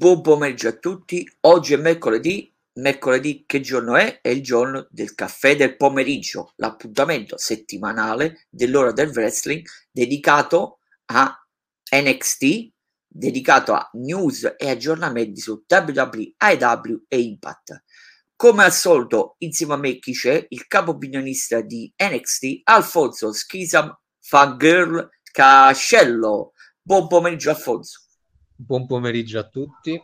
Buon pomeriggio a tutti. Oggi è mercoledì. Mercoledì che giorno è? È il giorno del caffè del pomeriggio, l'appuntamento settimanale dell'ora del wrestling dedicato a NXT, dedicato a news e aggiornamenti su WWE, IW e Impact. Come al solito, insieme a me chi c'è? Il capo opinionista di NXT, Alfonso Schisam Fangirl Cascello. Buon pomeriggio Alfonso. Buon pomeriggio a tutti.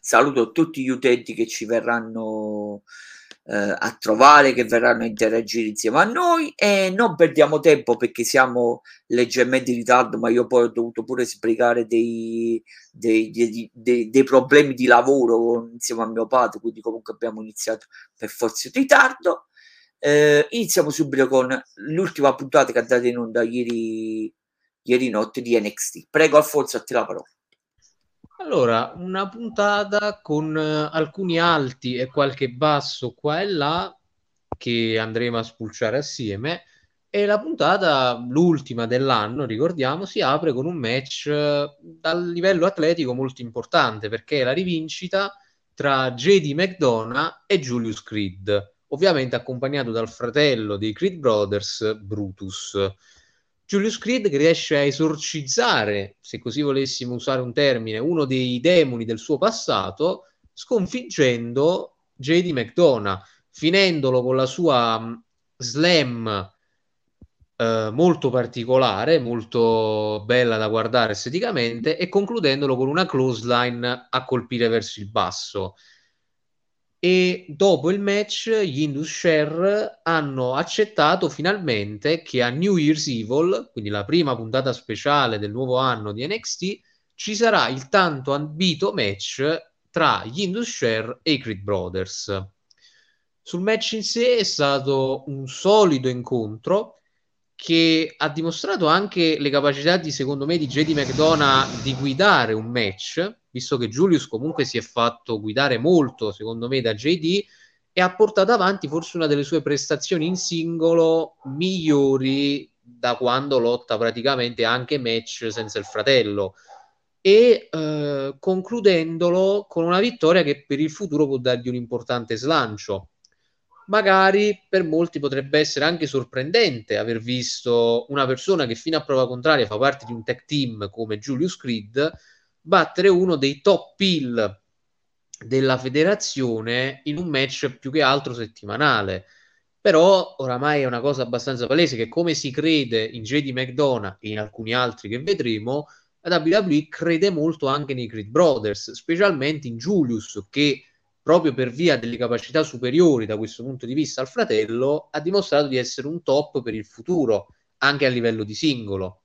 Saluto tutti gli utenti che ci verranno eh, a trovare, che verranno a interagire insieme a noi e non perdiamo tempo perché siamo leggermente in ritardo, ma io poi ho dovuto pure sbrigare dei, dei, dei, dei, problemi di lavoro insieme a mio padre, quindi comunque abbiamo iniziato per forza in ritardo. Eh, iniziamo subito con l'ultima puntata che è andata in onda ieri, ieri notte di NXT. Prego Alfonso, a te la parola. Allora, una puntata con uh, alcuni alti e qualche basso qua e là che andremo a spulciare assieme. E la puntata, l'ultima dell'anno, ricordiamo, si apre con un match uh, dal livello atletico molto importante perché è la rivincita tra JD McDonough e Julius Creed, ovviamente accompagnato dal fratello dei Creed Brothers, Brutus. Julius Creed riesce a esorcizzare, se così volessimo usare un termine, uno dei demoni del suo passato, sconfiggendo JD McDonough, finendolo con la sua mm, slam eh, molto particolare, molto bella da guardare esteticamente, e concludendolo con una close line a colpire verso il basso e dopo il match gli Indus Share hanno accettato finalmente che a New Year's Evil, quindi la prima puntata speciale del nuovo anno di NXT, ci sarà il tanto ambito match tra gli Indus Share e i Creed Brothers. Sul match in sé è stato un solido incontro che ha dimostrato anche le capacità di, secondo me, di JD McDonough di guidare un match visto che Julius comunque si è fatto guidare molto, secondo me, da JD e ha portato avanti forse una delle sue prestazioni in singolo migliori da quando lotta praticamente anche match senza il fratello e eh, concludendolo con una vittoria che per il futuro può dargli un importante slancio. Magari per molti potrebbe essere anche sorprendente aver visto una persona che fino a prova contraria fa parte di un tech team come Julius Creed battere uno dei top pill della federazione in un match più che altro settimanale. Però oramai è una cosa abbastanza palese che come si crede in JD McDonough e in alcuni altri che vedremo, la WWE crede molto anche nei Creed Brothers, specialmente in Julius che proprio per via delle capacità superiori da questo punto di vista al fratello ha dimostrato di essere un top per il futuro, anche a livello di singolo.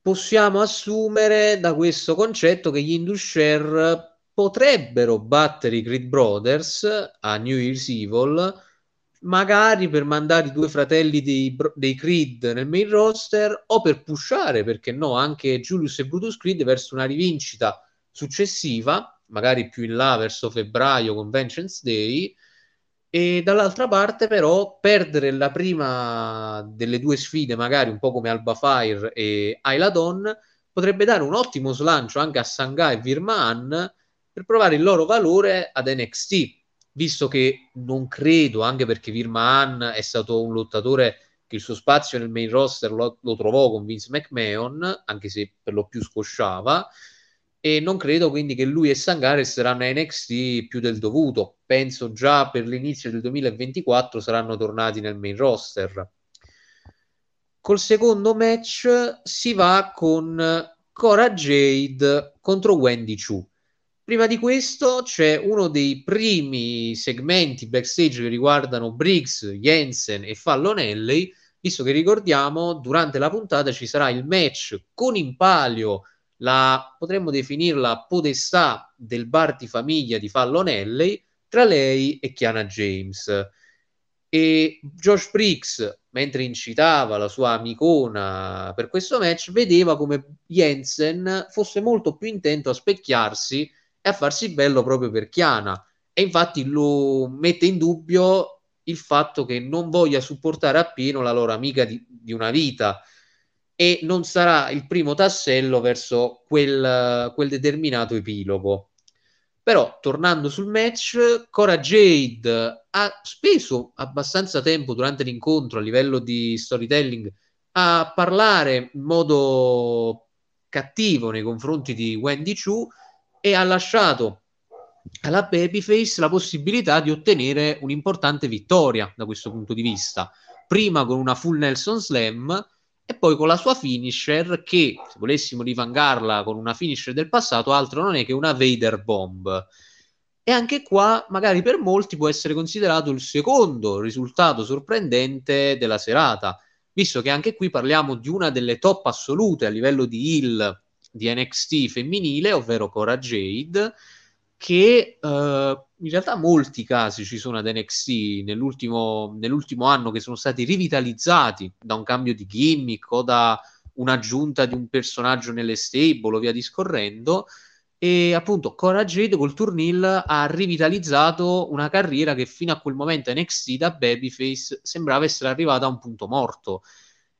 Possiamo assumere da questo concetto che gli Indusher potrebbero battere i Creed Brothers a New Year's Evil magari per mandare i due fratelli dei, dei, Creed nel main roster o per pushare, perché no, anche Julius e Brutus Creed verso una rivincita successiva, magari più in là verso febbraio con Vengeance Day, e dall'altra parte però perdere la prima delle due sfide, magari un po' come Alba Fire e Ailadon, potrebbe dare un ottimo slancio anche a Sangha e Virman per provare il loro valore ad NXT, visto che non credo, anche perché Virman è stato un lottatore che il suo spazio nel main roster lo, lo trovò con Vince McMahon, anche se per lo più scosciava, e non credo quindi che lui e Sangare resteranno a NXT più del dovuto. Penso già per l'inizio del 2024 saranno tornati nel main roster. Col secondo match si va con Cora Jade contro Wendy Chu. Prima di questo c'è uno dei primi segmenti backstage che riguardano Briggs, Jensen e Fallon Alley, visto che ricordiamo durante la puntata ci sarà il match con in palio la potremmo definirla podestà del bar di famiglia di Fallon Alley tra lei e Chiana James. E Josh Briggs, mentre incitava la sua amicona per questo match, vedeva come Jensen fosse molto più intento a specchiarsi e a farsi bello proprio per Chiana. E infatti lo mette in dubbio il fatto che non voglia supportare appieno la loro amica di, di una vita e non sarà il primo tassello verso quel, quel determinato epilogo. Però, tornando sul match, Cora Jade ha speso abbastanza tempo durante l'incontro a livello di storytelling a parlare in modo cattivo nei confronti di Wendy Chu e ha lasciato alla Babyface la possibilità di ottenere un'importante vittoria da questo punto di vista. Prima con una full Nelson Slam e poi con la sua finisher che, se volessimo rivangarla con una finisher del passato, altro non è che una Vader Bomb. E anche qua, magari per molti, può essere considerato il secondo risultato sorprendente della serata, visto che anche qui parliamo di una delle top assolute a livello di heal di NXT femminile, ovvero Cora Jade, che uh, in realtà molti casi ci sono ad NXT nell'ultimo, nell'ultimo anno che sono stati rivitalizzati da un cambio di gimmick o da un'aggiunta di un personaggio nelle stable o via discorrendo. E appunto Cora Jade col turnil ha rivitalizzato una carriera che fino a quel momento NXT da Babyface sembrava essere arrivata a un punto morto.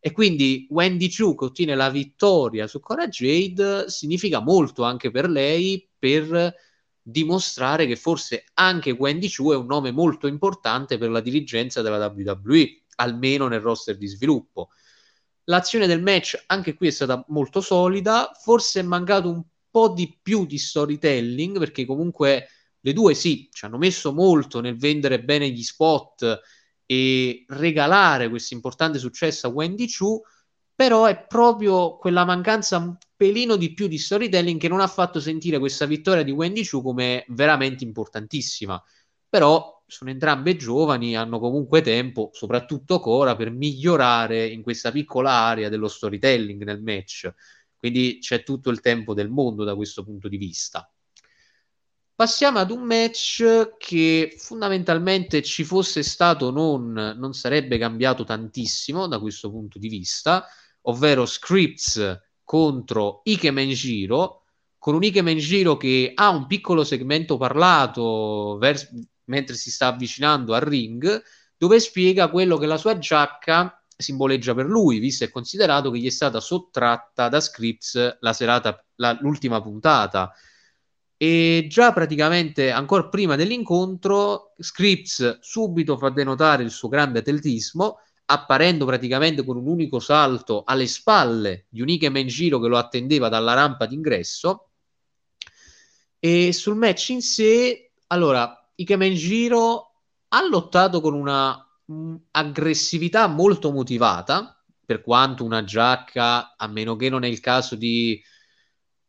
E quindi Wendy Chu che ottiene la vittoria su Cora Jade significa molto anche per lei per dimostrare che forse anche Wendy Chu è un nome molto importante per la dirigenza della WWE, almeno nel roster di sviluppo. L'azione del match anche qui è stata molto solida, forse è mancato un po' di più di storytelling, perché comunque le due sì, ci hanno messo molto nel vendere bene gli spot e regalare questo importante successo a Wendy Chu, però è proprio quella mancanza pelino di più di storytelling che non ha fatto sentire questa vittoria di Wendy Chu come veramente importantissima. Però sono entrambe giovani, hanno comunque tempo, soprattutto Cora, per migliorare in questa piccola area dello storytelling nel match. Quindi c'è tutto il tempo del mondo da questo punto di vista. Passiamo ad un match che fondamentalmente ci fosse stato non, non sarebbe cambiato tantissimo da questo punto di vista, ovvero Scripts contro Ike Menjiro, con un Ike Menjiro che ha un piccolo segmento parlato vers- mentre si sta avvicinando al ring, dove spiega quello che la sua giacca simboleggia per lui, visto e considerato che gli è stata sottratta da Scripps la serata, la, l'ultima puntata. E già praticamente ancora prima dell'incontro, Scripps subito fa denotare il suo grande atletismo apparendo praticamente con un unico salto alle spalle di un Ike Giro che lo attendeva dalla rampa d'ingresso. E sul match in sé, allora, Ike Giro ha lottato con una mh, aggressività molto motivata, per quanto una giacca, a meno che non è il caso di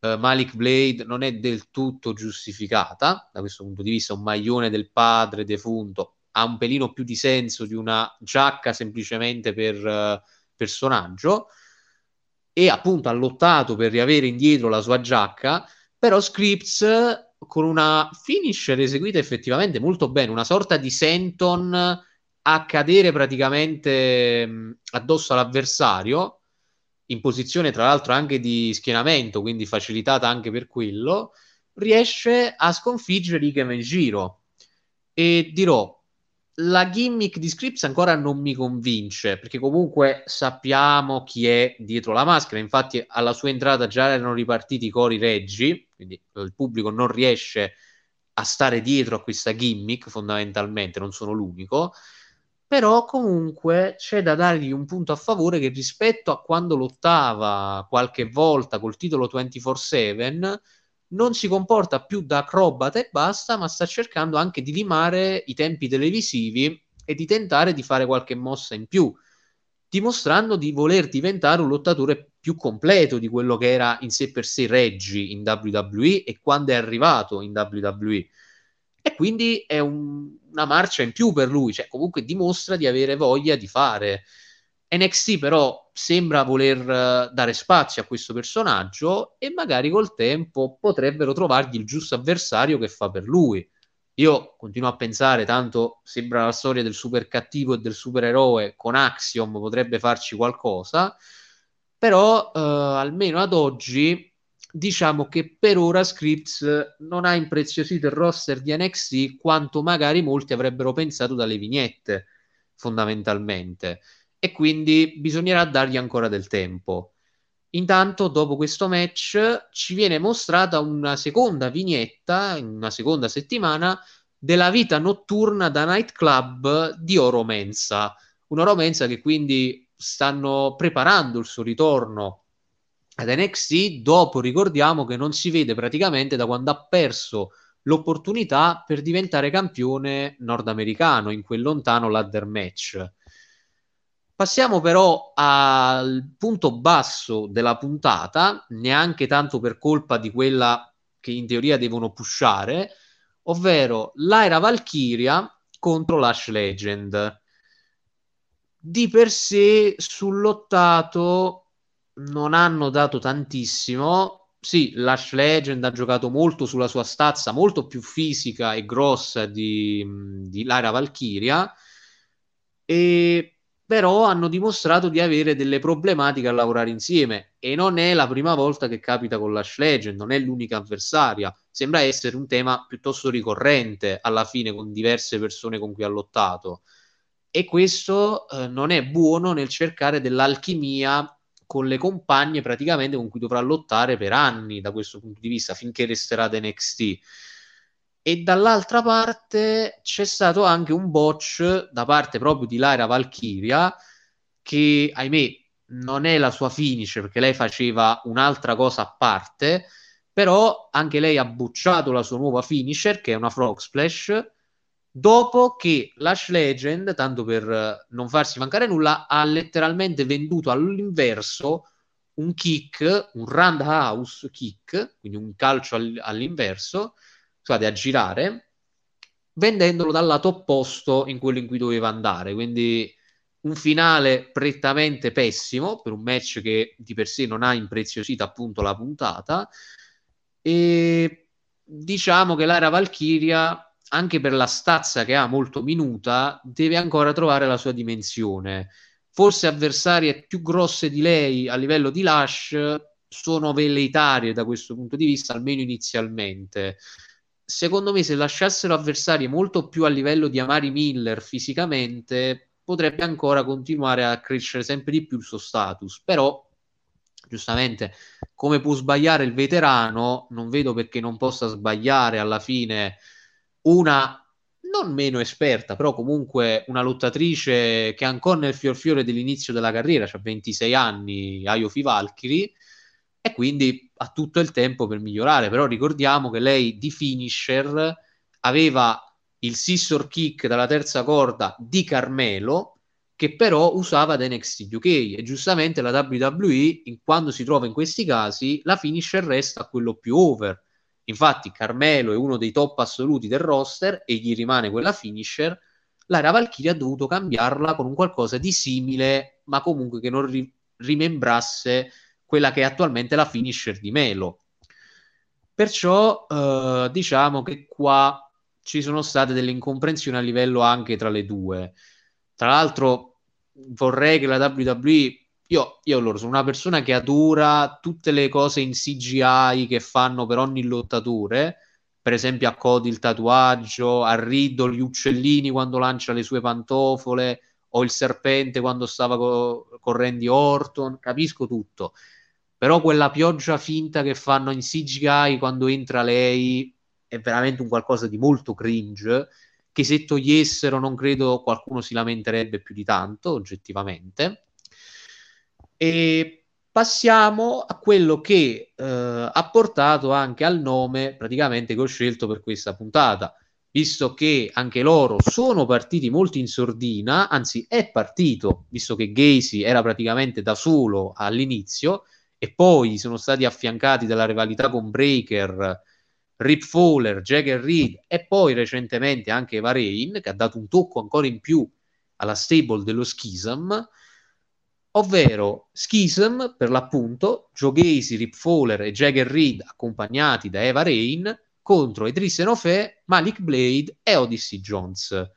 uh, Malik Blade, non è del tutto giustificata da questo punto di vista, un maglione del padre defunto ha un pelino più di senso di una giacca semplicemente per uh, personaggio e appunto ha lottato per riavere indietro la sua giacca, però Scripps con una finisher eseguita effettivamente molto bene, una sorta di Senton a cadere praticamente mh, addosso all'avversario, in posizione tra l'altro anche di schienamento, quindi facilitata anche per quello, riesce a sconfiggere Ike Menjiro. E dirò, la gimmick di Scripps ancora non mi convince, perché comunque sappiamo chi è dietro la maschera. Infatti, alla sua entrata già erano ripartiti i cori reggi, quindi il pubblico non riesce a stare dietro a questa gimmick, fondamentalmente, non sono l'unico. Però comunque c'è da dargli un punto a favore che rispetto a quando lottava qualche volta col titolo 24-7 non si comporta più da acrobata e basta, ma sta cercando anche di limare i tempi televisivi e di tentare di fare qualche mossa in più, dimostrando di voler diventare un lottatore più completo di quello che era in sé per sé Reggi in WWE e quando è arrivato in WWE. E quindi è un, una marcia in più per lui, cioè comunque dimostra di avere voglia di fare. NXT però sembra voler uh, dare spazio a questo personaggio e magari col tempo potrebbero trovargli il giusto avversario che fa per lui. Io continuo a pensare, tanto sembra la storia del super cattivo e del supereroe con Axiom potrebbe farci qualcosa, però uh, almeno ad oggi diciamo che per ora Scripts non ha impreziosito il roster di NXT quanto magari molti avrebbero pensato dalle vignette, fondamentalmente e quindi bisognerà dargli ancora del tempo. Intanto, dopo questo match, ci viene mostrata una seconda vignetta, una seconda settimana, della vita notturna da nightclub di Oro Mensa. Una Oro Mensa che quindi stanno preparando il suo ritorno ad NXT. Dopo ricordiamo che non si vede praticamente da quando ha perso l'opportunità per diventare campione nordamericano in quel lontano ladder match. Passiamo però al punto basso della puntata, neanche tanto per colpa di quella che in teoria devono pushare, ovvero l'Aira Valkyria contro l'Ash Legend. Di per sé sul lottato non hanno dato tantissimo. Sì, l'Ash Legend ha giocato molto sulla sua stazza, molto più fisica e grossa di, di Lara Valkyria. E però hanno dimostrato di avere delle problematiche a lavorare insieme. E non è la prima volta che capita con l'Ash Legend, non è l'unica avversaria, sembra essere un tema piuttosto ricorrente alla fine con diverse persone con cui ha lottato. E questo eh, non è buono nel cercare dell'alchimia con le compagne praticamente con cui dovrà lottare per anni da questo punto di vista finché resterà ad NXT e dall'altra parte c'è stato anche un botch da parte proprio di Lyra Valkyria che ahimè non è la sua finish perché lei faceva un'altra cosa a parte però anche lei ha bucciato la sua nuova finisher che è una frog splash dopo che Lash Legend tanto per non farsi mancare nulla ha letteralmente venduto all'inverso un kick un roundhouse kick quindi un calcio all'inverso scusate, a girare, vendendolo dal lato opposto in quello in cui doveva andare. Quindi un finale prettamente pessimo per un match che di per sé non ha impreziosito appunto la puntata. E diciamo che l'area Valkyria, anche per la stazza che ha molto minuta, deve ancora trovare la sua dimensione. Forse avversarie più grosse di lei a livello di Lash sono velleitarie da questo punto di vista, almeno inizialmente secondo me se lasciassero avversari molto più a livello di Amari Miller fisicamente potrebbe ancora continuare a crescere sempre di più il suo status. Però giustamente come può sbagliare il veterano non vedo perché non possa sbagliare alla fine una non meno esperta però comunque una lottatrice che è ancora nel fior fiore dell'inizio della carriera ha cioè 26 anni Ayofi Valkyrie e quindi ha tutto il tempo per migliorare. Però ricordiamo che lei di finisher aveva il scissor kick dalla terza corda di Carmelo che però usava da NXT UK e giustamente la WWE quando si trova in questi casi la finisher resta quello più over. Infatti Carmelo è uno dei top assoluti del roster e gli rimane quella finisher. L'area Valkyria ha dovuto cambiarla con un qualcosa di simile ma comunque che non ri- rimembrasse quella che è attualmente la finisher di Melo. Perciò eh, diciamo che qua ci sono state delle incomprensioni a livello anche tra le due. Tra l'altro vorrei che la WWE io, io loro sono una persona che adora tutte le cose in CGI che fanno per ogni lottatore, per esempio a Cody il tatuaggio, a Riddle gli uccellini quando lancia le sue pantofole, o il serpente quando stava co- con Orton, capisco tutto però quella pioggia finta che fanno in CGI quando entra lei è veramente un qualcosa di molto cringe che se togliessero non credo qualcuno si lamenterebbe più di tanto oggettivamente. E passiamo a quello che eh, ha portato anche al nome praticamente che ho scelto per questa puntata. Visto che anche loro sono partiti molto in sordina anzi è partito visto che Gacy era praticamente da solo all'inizio e poi sono stati affiancati dalla rivalità con Breaker, Rip Fowler, Jagger Reed e poi recentemente anche Eva Rain che ha dato un tocco ancora in più alla stable dello Schism ovvero Schism per l'appunto Joe Gacy, Rip Fowler e Jagger Reed accompagnati da Eva Rain contro Idris Enofe, Malik Blade e Odyssey Jones.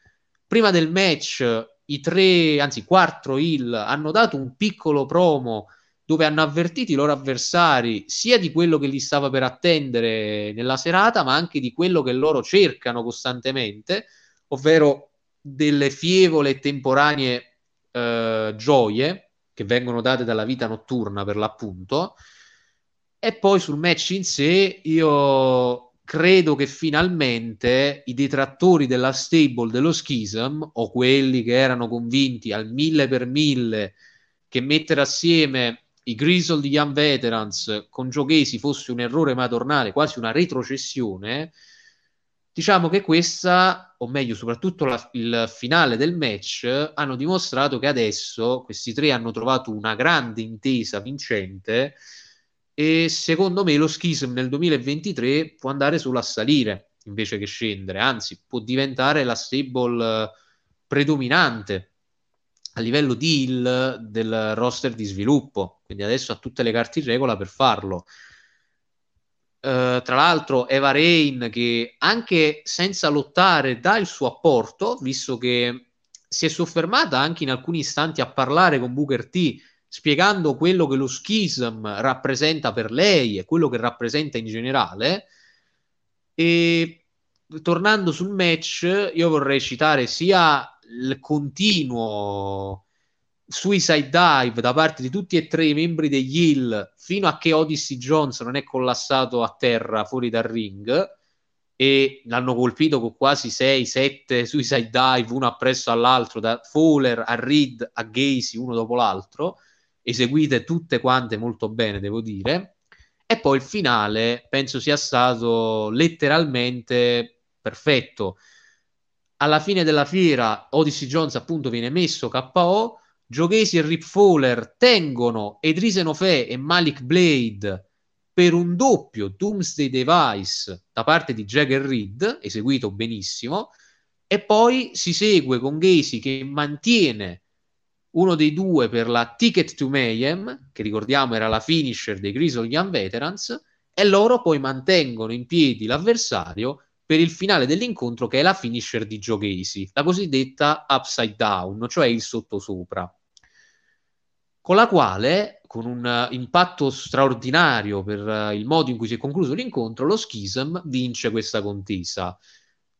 Prima del match i tre, anzi quattro Hill hanno dato un piccolo promo dove hanno avvertito i loro avversari sia di quello che li stava per attendere nella serata, ma anche di quello che loro cercano costantemente, ovvero delle fievole e temporanee eh, gioie, che vengono date dalla vita notturna per l'appunto. E poi sul match in sé io credo che finalmente i detrattori della stable dello schism o quelli che erano convinti al mille per mille che mettere assieme i Grizzled Young Veterans con Giochesi fosse un errore madornale, quasi una retrocessione, diciamo che questa, o meglio soprattutto la, il finale del match, hanno dimostrato che adesso questi tre hanno trovato una grande intesa vincente e secondo me lo schism nel 2023 può andare solo a salire invece che scendere, anzi può diventare la stable eh, predominante a livello di heal del roster di sviluppo, quindi adesso ha tutte le carte in regola per farlo. Uh, tra l'altro Eva Rain che anche senza lottare dà il suo apporto, visto che si è soffermata anche in alcuni istanti a parlare con Booker T, spiegando quello che lo schism rappresenta per lei e quello che rappresenta in generale. E tornando sul match, io vorrei citare sia il continuo suicide dive da parte di tutti e tre i membri degli Hill fino a che Odyssey Jones non è collassato a terra fuori dal ring e l'hanno colpito con quasi 6-7 suicide dive uno appresso all'altro da Fowler a Reed a Gacy uno dopo l'altro eseguite tutte quante molto bene devo dire. E poi il finale penso sia stato letteralmente perfetto alla fine della fiera Odyssey Jones appunto viene messo KO, Giochesi e Rip Fowler tengono Edrise Nofè e Malik Blade per un doppio Doomsday Device da parte di Jagger Reed, eseguito benissimo, e poi si segue con Gacy che mantiene uno dei due per la Ticket to Mayhem, che ricordiamo era la finisher dei Grizzly Young Veterans, e loro poi mantengono in piedi l'avversario per il finale dell'incontro che è la finisher di Joe Casey, la cosiddetta upside down, cioè il sottosopra, con la quale, con un impatto straordinario per uh, il modo in cui si è concluso l'incontro, lo Schism vince questa contesa.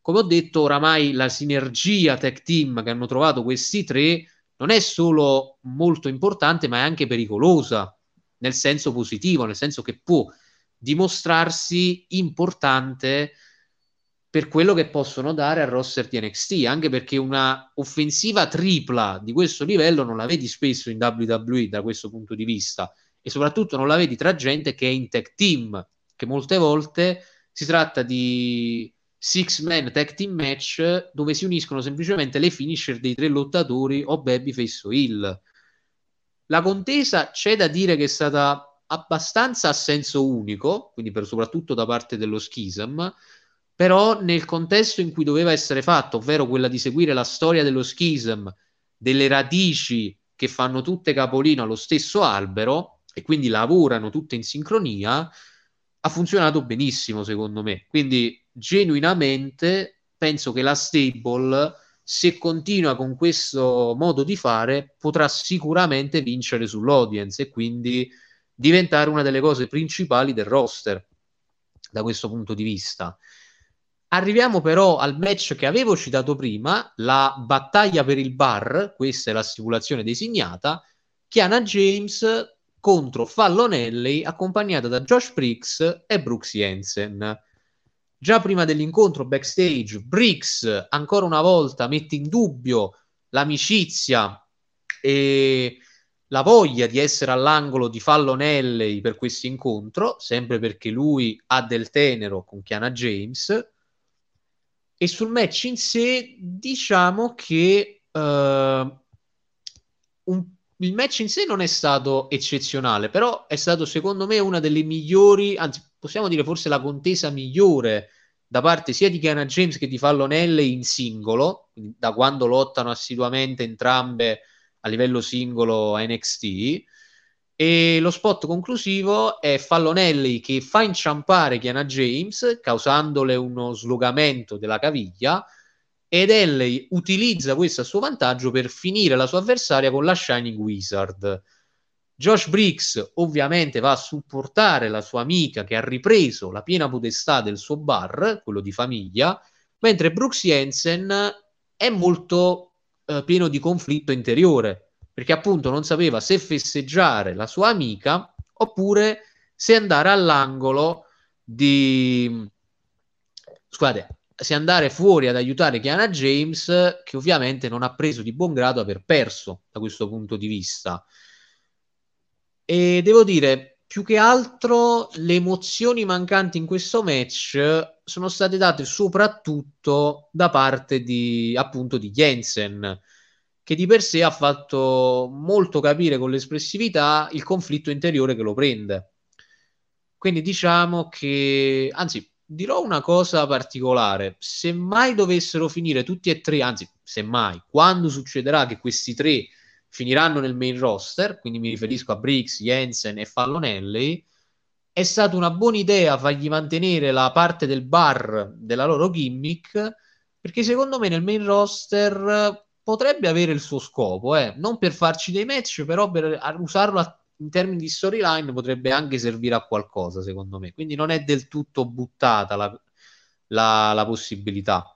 Come ho detto, oramai la sinergia tech team che hanno trovato questi tre non è solo molto importante, ma è anche pericolosa, nel senso positivo, nel senso che può dimostrarsi importante per quello che possono dare al roster di NXT, anche perché una offensiva tripla di questo livello non la vedi spesso in WWE da questo punto di vista e soprattutto non la vedi tra gente che è in tech team, che molte volte si tratta di six man tag team match dove si uniscono semplicemente le finisher dei tre lottatori o babyface o heel. La contesa c'è da dire che è stata abbastanza a senso unico, quindi per, soprattutto da parte dello schism, però nel contesto in cui doveva essere fatto, ovvero quella di seguire la storia dello schism, delle radici che fanno tutte capolino allo stesso albero e quindi lavorano tutte in sincronia, ha funzionato benissimo secondo me. Quindi genuinamente penso che la stable, se continua con questo modo di fare, potrà sicuramente vincere sull'audience e quindi diventare una delle cose principali del roster da questo punto di vista. Arriviamo però al match che avevo citato prima, la battaglia per il bar, questa è la stipulazione designata, Chiana James contro Fallonelli accompagnata da Josh Briggs e Brooks Jensen. Già prima dell'incontro backstage, Briggs ancora una volta mette in dubbio l'amicizia e la voglia di essere all'angolo di Fallonelli per questo incontro, sempre perché lui ha del tenero con Chiana James e sul match in sé, diciamo che uh, un, il match in sé non è stato eccezionale, però è stato secondo me una delle migliori, anzi possiamo dire forse la contesa migliore da parte sia di Kiana James che di Fallonelle in singolo, da quando lottano assiduamente entrambe a livello singolo NXT e lo spot conclusivo è Fallonelli che fa inciampare Kiana James, causandole uno slogamento della caviglia, ed Ellie utilizza questo a suo vantaggio per finire la sua avversaria con la Shining Wizard. Josh Briggs ovviamente va a supportare la sua amica che ha ripreso la piena potestà del suo bar, quello di famiglia, mentre Brooks Jensen è molto eh, pieno di conflitto interiore perché appunto non sapeva se festeggiare la sua amica oppure se andare all'angolo di scusate, se andare fuori ad aiutare Chiana James, che ovviamente non ha preso di buon grado aver perso da questo punto di vista. E devo dire, più che altro le emozioni mancanti in questo match sono state date soprattutto da parte di appunto di Jensen che di per sé ha fatto molto capire con l'espressività il conflitto interiore che lo prende. Quindi diciamo che, anzi, dirò una cosa particolare. Se mai dovessero finire tutti e tre, anzi, se mai, quando succederà che questi tre finiranno nel main roster, quindi mi riferisco a Briggs, Jensen e Fallonelli, è stata una buona idea fargli mantenere la parte del bar della loro gimmick, perché secondo me nel main roster potrebbe avere il suo scopo, eh? non per farci dei match, però per usarlo in termini di storyline potrebbe anche servire a qualcosa, secondo me. Quindi non è del tutto buttata la, la, la possibilità.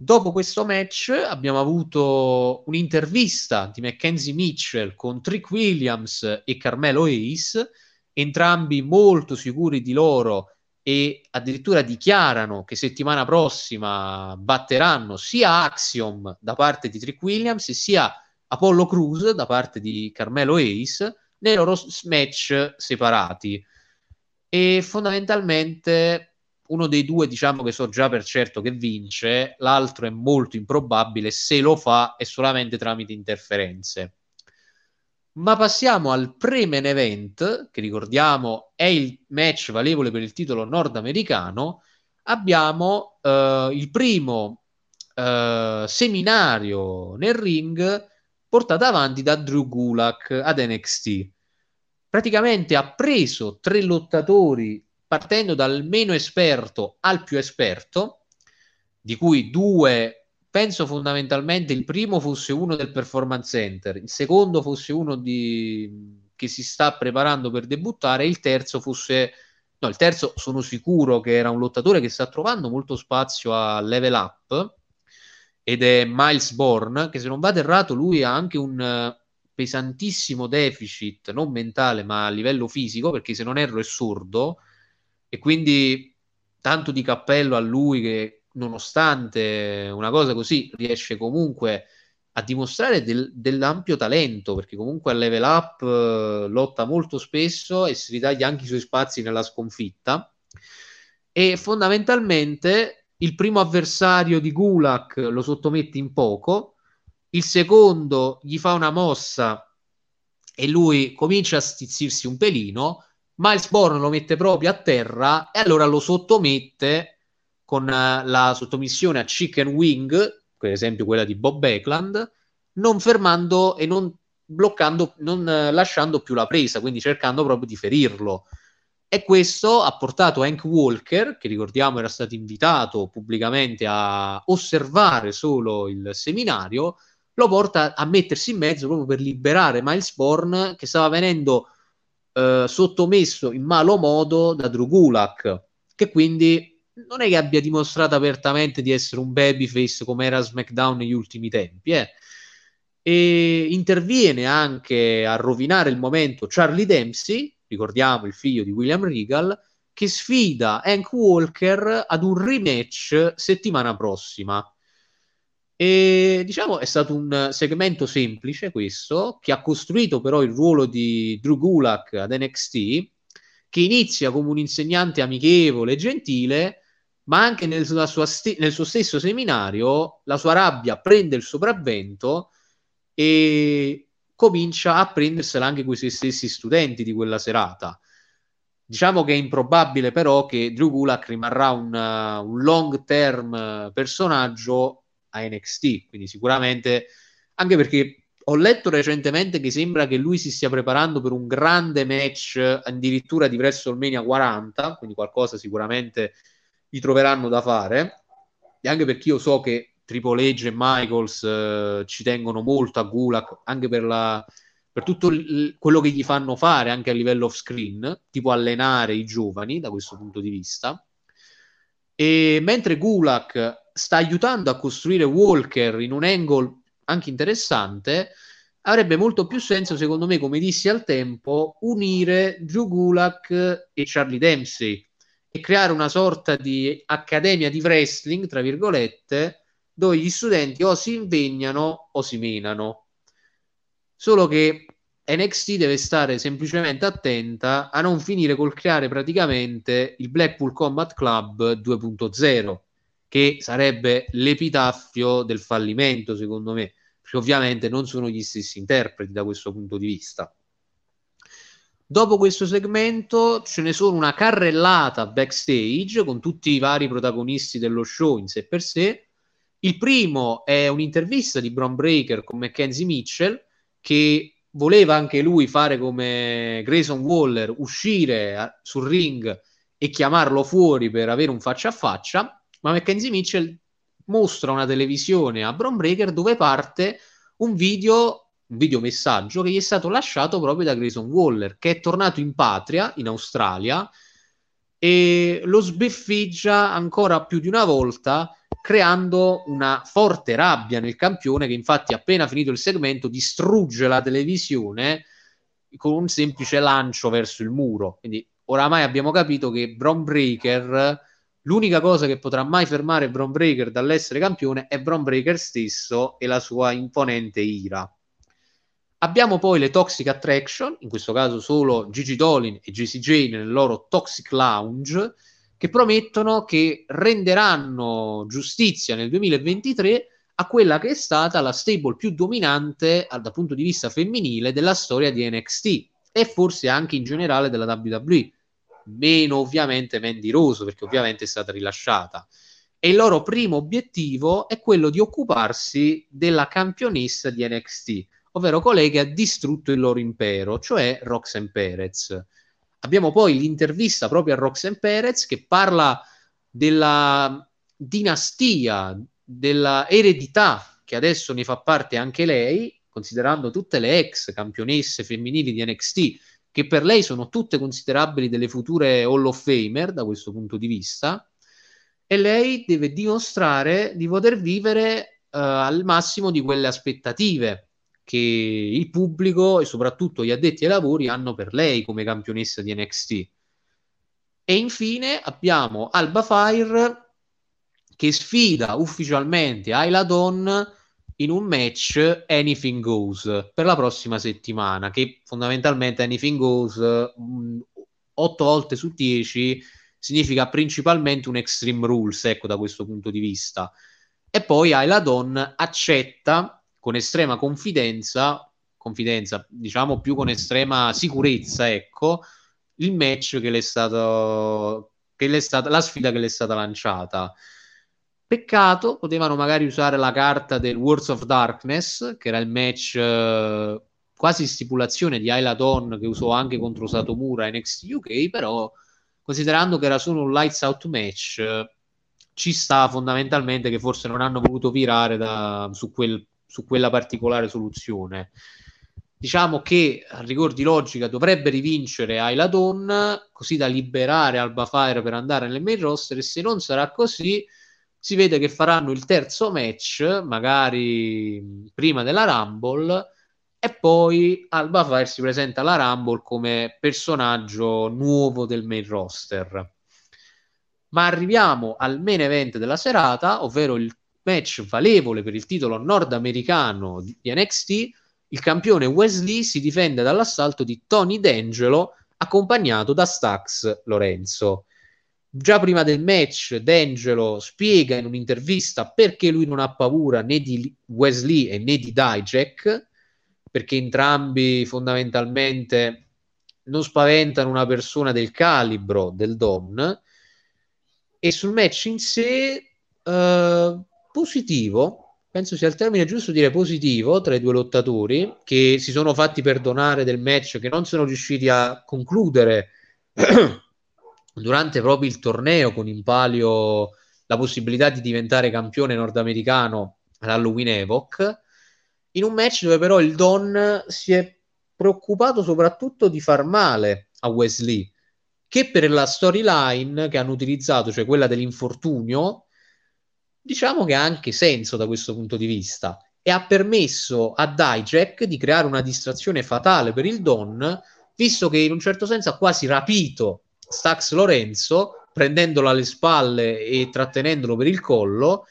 Dopo questo match abbiamo avuto un'intervista di Mackenzie Mitchell con Trick Williams e Carmelo Ace, entrambi molto sicuri di loro e addirittura dichiarano che settimana prossima batteranno sia Axiom da parte di Trick Williams sia Apollo Cruz da parte di Carmelo Ace nei loro match separati. E fondamentalmente uno dei due diciamo che so già per certo che vince, l'altro è molto improbabile, se lo fa è solamente tramite interferenze. Ma passiamo al pre-main event, che ricordiamo è il match valevole per il titolo nordamericano. Abbiamo uh, il primo uh, seminario nel ring portato avanti da Drew Gulak ad NXT. Praticamente ha preso tre lottatori partendo dal meno esperto al più esperto, di cui due penso fondamentalmente il primo fosse uno del performance center, il secondo fosse uno di... che si sta preparando per debuttare, il terzo fosse no, il terzo sono sicuro che era un lottatore che sta trovando molto spazio a level up ed è Miles Bourne, che se non vado errato lui ha anche un pesantissimo deficit, non mentale ma a livello fisico, perché se non erro è sordo e quindi tanto di cappello a lui che nonostante una cosa così riesce comunque a dimostrare del, dell'ampio talento perché comunque a level up eh, lotta molto spesso e si ritaglia anche i suoi spazi nella sconfitta. E fondamentalmente il primo avversario di Gulak lo sottomette in poco il secondo gli fa una mossa e lui comincia a stizzirsi un pelino Miles Bourne lo mette proprio a terra e allora lo sottomette con uh, la sottomissione a chicken wing, per esempio quella di Bob Beckland, non fermando e non bloccando, non uh, lasciando più la presa, quindi cercando proprio di ferirlo. E questo ha portato Hank Walker, che ricordiamo era stato invitato pubblicamente a osservare solo il seminario, lo porta a mettersi in mezzo proprio per liberare Miles Bourne che stava venendo eh, sottomesso in malo modo da Drew Gulak, che quindi non è che abbia dimostrato apertamente di essere un babyface come era SmackDown negli ultimi tempi, eh. E interviene anche a rovinare il momento Charlie Dempsey, ricordiamo il figlio di William Regal, che sfida Hank Walker ad un rematch settimana prossima. E diciamo è stato un segmento semplice questo, che ha costruito però il ruolo di Drew Gulak ad NXT, che inizia come un insegnante amichevole e gentile, ma anche nel, st- nel suo stesso seminario la sua rabbia prende il sopravvento e comincia a prendersela anche con i suoi stessi studenti di quella serata. Diciamo che è improbabile però che Drew Gulak rimarrà un, uh, un long term personaggio a NXT, quindi sicuramente anche perché ho letto recentemente che sembra che lui si stia preparando per un grande match addirittura di WrestleMania 40, quindi qualcosa sicuramente gli troveranno da fare. E anche perché io so che Triple H e Michaels eh, ci tengono molto a Gulak, anche per, la, per tutto il, quello che gli fanno fare anche a livello off screen, tipo allenare i giovani da questo punto di vista. E mentre Gulak sta aiutando a costruire Walker in un angle anche interessante, avrebbe molto più senso, secondo me, come dissi al tempo, unire Drew Gulak e Charlie Dempsey creare una sorta di accademia di wrestling, tra virgolette, dove gli studenti o si impegnano o si menano. Solo che NXT deve stare semplicemente attenta a non finire col creare praticamente il Blackpool Combat Club 2.0, che sarebbe l'epitaffio del fallimento, secondo me perché ovviamente non sono gli stessi interpreti da questo punto di vista. Dopo questo segmento ce ne sono una carrellata backstage con tutti i vari protagonisti dello show in sé per sé. Il primo è un'intervista di Bron Breaker con Mackenzie Mitchell che voleva anche lui fare come Grayson Waller, uscire a, sul ring e chiamarlo fuori per avere un faccia a faccia, ma Mackenzie Mitchell mostra una televisione a Bron Breaker dove parte un video, un video messaggio che gli è stato lasciato proprio da Grayson Waller, che è tornato in patria, in Australia, e lo sbeffeggia ancora più di una volta creando una forte rabbia nel campione che infatti appena finito il segmento distrugge la televisione con un semplice lancio verso il muro. Quindi oramai abbiamo capito che Bron Breaker L'unica cosa che potrà mai fermare Bron Breaker dall'essere campione è Bron Breaker stesso e la sua imponente ira. Abbiamo poi le Toxic Attraction, in questo caso solo Gigi Dolin e JC Jane nel loro Toxic Lounge, che promettono che renderanno giustizia nel 2023 a quella che è stata la stable più dominante dal punto di vista femminile della storia di NXT e forse anche in generale della WWE meno ovviamente Mandy Rose perché ovviamente è stata rilasciata. E il loro primo obiettivo è quello di occuparsi della campionessa di NXT, ovvero colei che ha distrutto il loro impero, cioè Roxanne Perez. Abbiamo poi l'intervista proprio a Roxanne Perez che parla della dinastia, della eredità che adesso ne fa parte anche lei, considerando tutte le ex campionesse femminili di NXT che per lei sono tutte considerabili delle future Hall of Famer da questo punto di vista, e lei deve dimostrare di poter vivere uh, al massimo di quelle aspettative che il pubblico e soprattutto gli addetti ai lavori hanno per lei come campionessa di NXT. E infine abbiamo Alba Fire che sfida ufficialmente Ayla Dawn in un match Anything Goes per la prossima settimana, che fondamentalmente Anything Goes mh, mm, 8 volte su 10 significa principalmente un Extreme Rules, ecco da questo punto di vista. E poi Ayla Dawn accetta con estrema confidenza, confidenza, diciamo più con estrema sicurezza, ecco, il match che le è stato, che le è stata, la sfida che le è stata lanciata. Peccato, potevano magari usare la carta del Words of Darkness, che era il match eh, quasi stipulazione di Ayla Dawn che usò anche contro Satomura in NXT UK, però considerando che era solo un lights out match, eh, ci sta fondamentalmente che forse non hanno voluto virare da, su, quel, su quella particolare soluzione. Diciamo che a rigor di logica dovrebbe rivincere Ayla Dawn così da liberare Alba Fire per andare nel main roster e se non sarà così si vede che faranno il terzo match, magari prima della Rumble, e poi Alba Fire si presenta alla Rumble come personaggio nuovo del main roster. Ma arriviamo al main event della serata, ovvero il match valevole per il titolo nordamericano di NXT. Il campione Wesley si difende dall'assalto di Tony D'Angelo accompagnato da Stax Lorenzo. Già prima del match, D'Angelo spiega in un'intervista perché lui non ha paura né di Wesley né di Dijak, perché entrambi fondamentalmente non spaventano una persona del calibro del Don. E sul match in sé, uh, positivo, penso sia il termine giusto dire positivo tra i due lottatori che si sono fatti perdonare del match che non sono riusciti a concludere durante proprio il torneo con in palio la possibilità di diventare campione nordamericano all'Halloween Evoc, in un match dove però il Don si è preoccupato soprattutto di far male a Wesley, che per la storyline che hanno utilizzato, cioè quella dell'infortunio, diciamo che ha anche senso da questo punto di vista. e ha permesso a Dijak di creare una distrazione fatale per il Don, visto che in un certo senso ha quasi rapito Stax Lorenzo, prendendolo alle spalle e trattenendolo per il collo,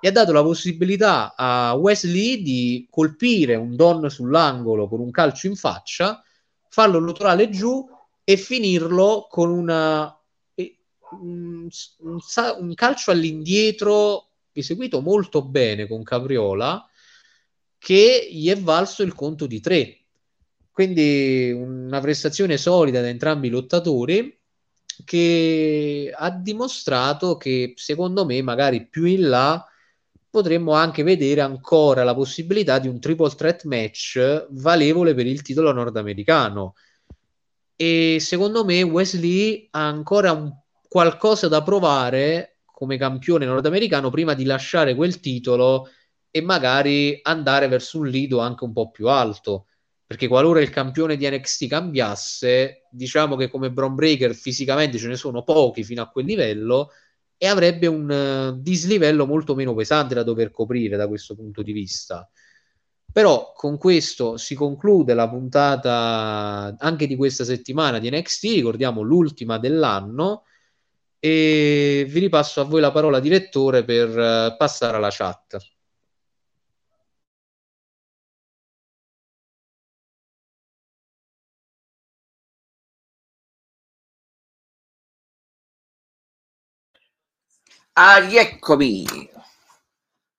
e ha dato la possibilità a Wesley di colpire un Don sull'angolo con un calcio in faccia, farlo rotolare giù e finirlo con una, un, un, un calcio all'indietro eseguito molto bene con Capriola che gli è valso il conto di tre. Quindi una prestazione solida da entrambi i lottatori che ha dimostrato che secondo me magari più in là potremmo anche vedere ancora la possibilità di un triple threat match valevole per il titolo nordamericano. E secondo me Wesley ha ancora un, qualcosa da provare come campione nordamericano prima di lasciare quel titolo e magari andare verso un lido anche un po' più alto. Perché qualora il campione di NXT cambiasse, diciamo che come Bron Breaker fisicamente ce ne sono pochi fino a quel livello e avrebbe un uh, dislivello molto meno pesante da dover coprire da questo punto di vista. Però con questo si conclude la puntata anche di questa settimana di NXT, ricordiamo l'ultima dell'anno, e vi ripasso a voi la parola direttore per uh, passare alla chat. Ah, rieccomi.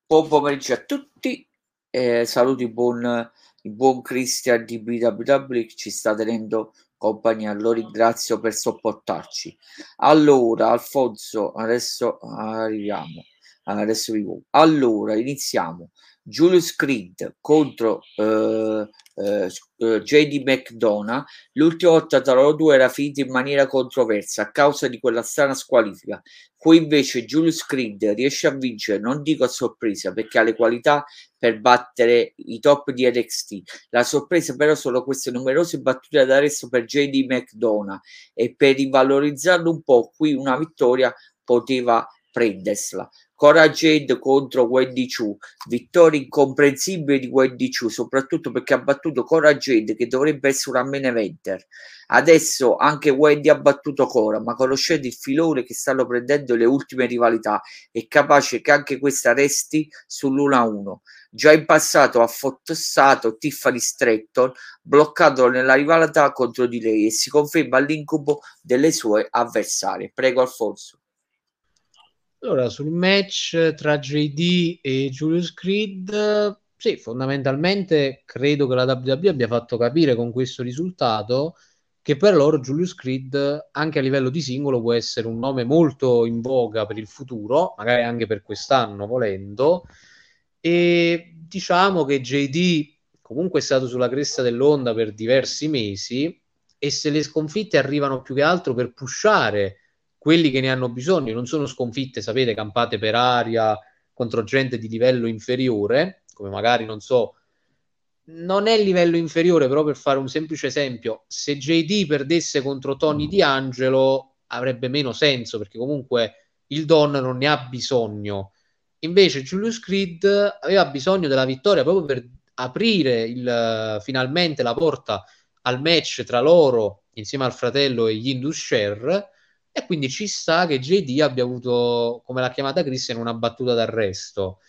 Buon pomeriggio a tutti. Eh, saluto il buon, buon Christian di BWW che ci sta tenendo compagnia. Lo ringrazio per sopportarci. Allora, Alfonso, adesso arriviamo. Adesso vi Allora, iniziamo. Julius Creed contro uh, uh, JD McDonough. L'ultima volta tra loro due era finita in maniera controversa a causa di quella strana squalifica. Qui invece Julius Creed riesce a vincere, non dico a sorpresa, perché ha le qualità per battere i top di NXT. La sorpresa però sono queste numerose battute ad arresto per JD McDonough e per rivalorizzarlo un po' qui una vittoria poteva prendersela. Cora Jade contro Wendy Chu, vittoria incomprensibile di Wendy Chu, soprattutto perché ha battuto Cora Jade che dovrebbe essere una main eventer. Adesso anche Wendy ha battuto Cora, ma conoscete il filone che stanno prendendo le ultime rivalità, è capace che anche questa resti sull'1-1. Già in passato ha fotossato Tiffany Stratton, bloccandolo nella rivalità contro di lei e si conferma l'incubo delle sue avversarie. Prego Alfonso. Allora, sul match tra JD e Julius Creed, sì, fondamentalmente credo che la WWE abbia fatto capire con questo risultato che per loro Julius Creed, anche a livello di singolo, può essere un nome molto in voga per il futuro, magari anche per quest'anno volendo. E diciamo che JD comunque è stato sulla cresta dell'onda per diversi mesi e se le sconfitte arrivano più che altro per pushare quelli che ne hanno bisogno non sono sconfitte, sapete, campate per aria contro gente di livello inferiore, come magari, non so, non è livello inferiore, però per fare un semplice esempio, se JD perdesse contro Tony D'Angelo avrebbe meno senso, perché comunque il Don non ne ha bisogno. Invece Julius Creed aveva bisogno della vittoria proprio per aprire il, finalmente la porta al match tra loro insieme al fratello e gli Indus Share e quindi ci sta che JD abbia avuto, come l'ha chiamata Christian, una battuta d'arresto.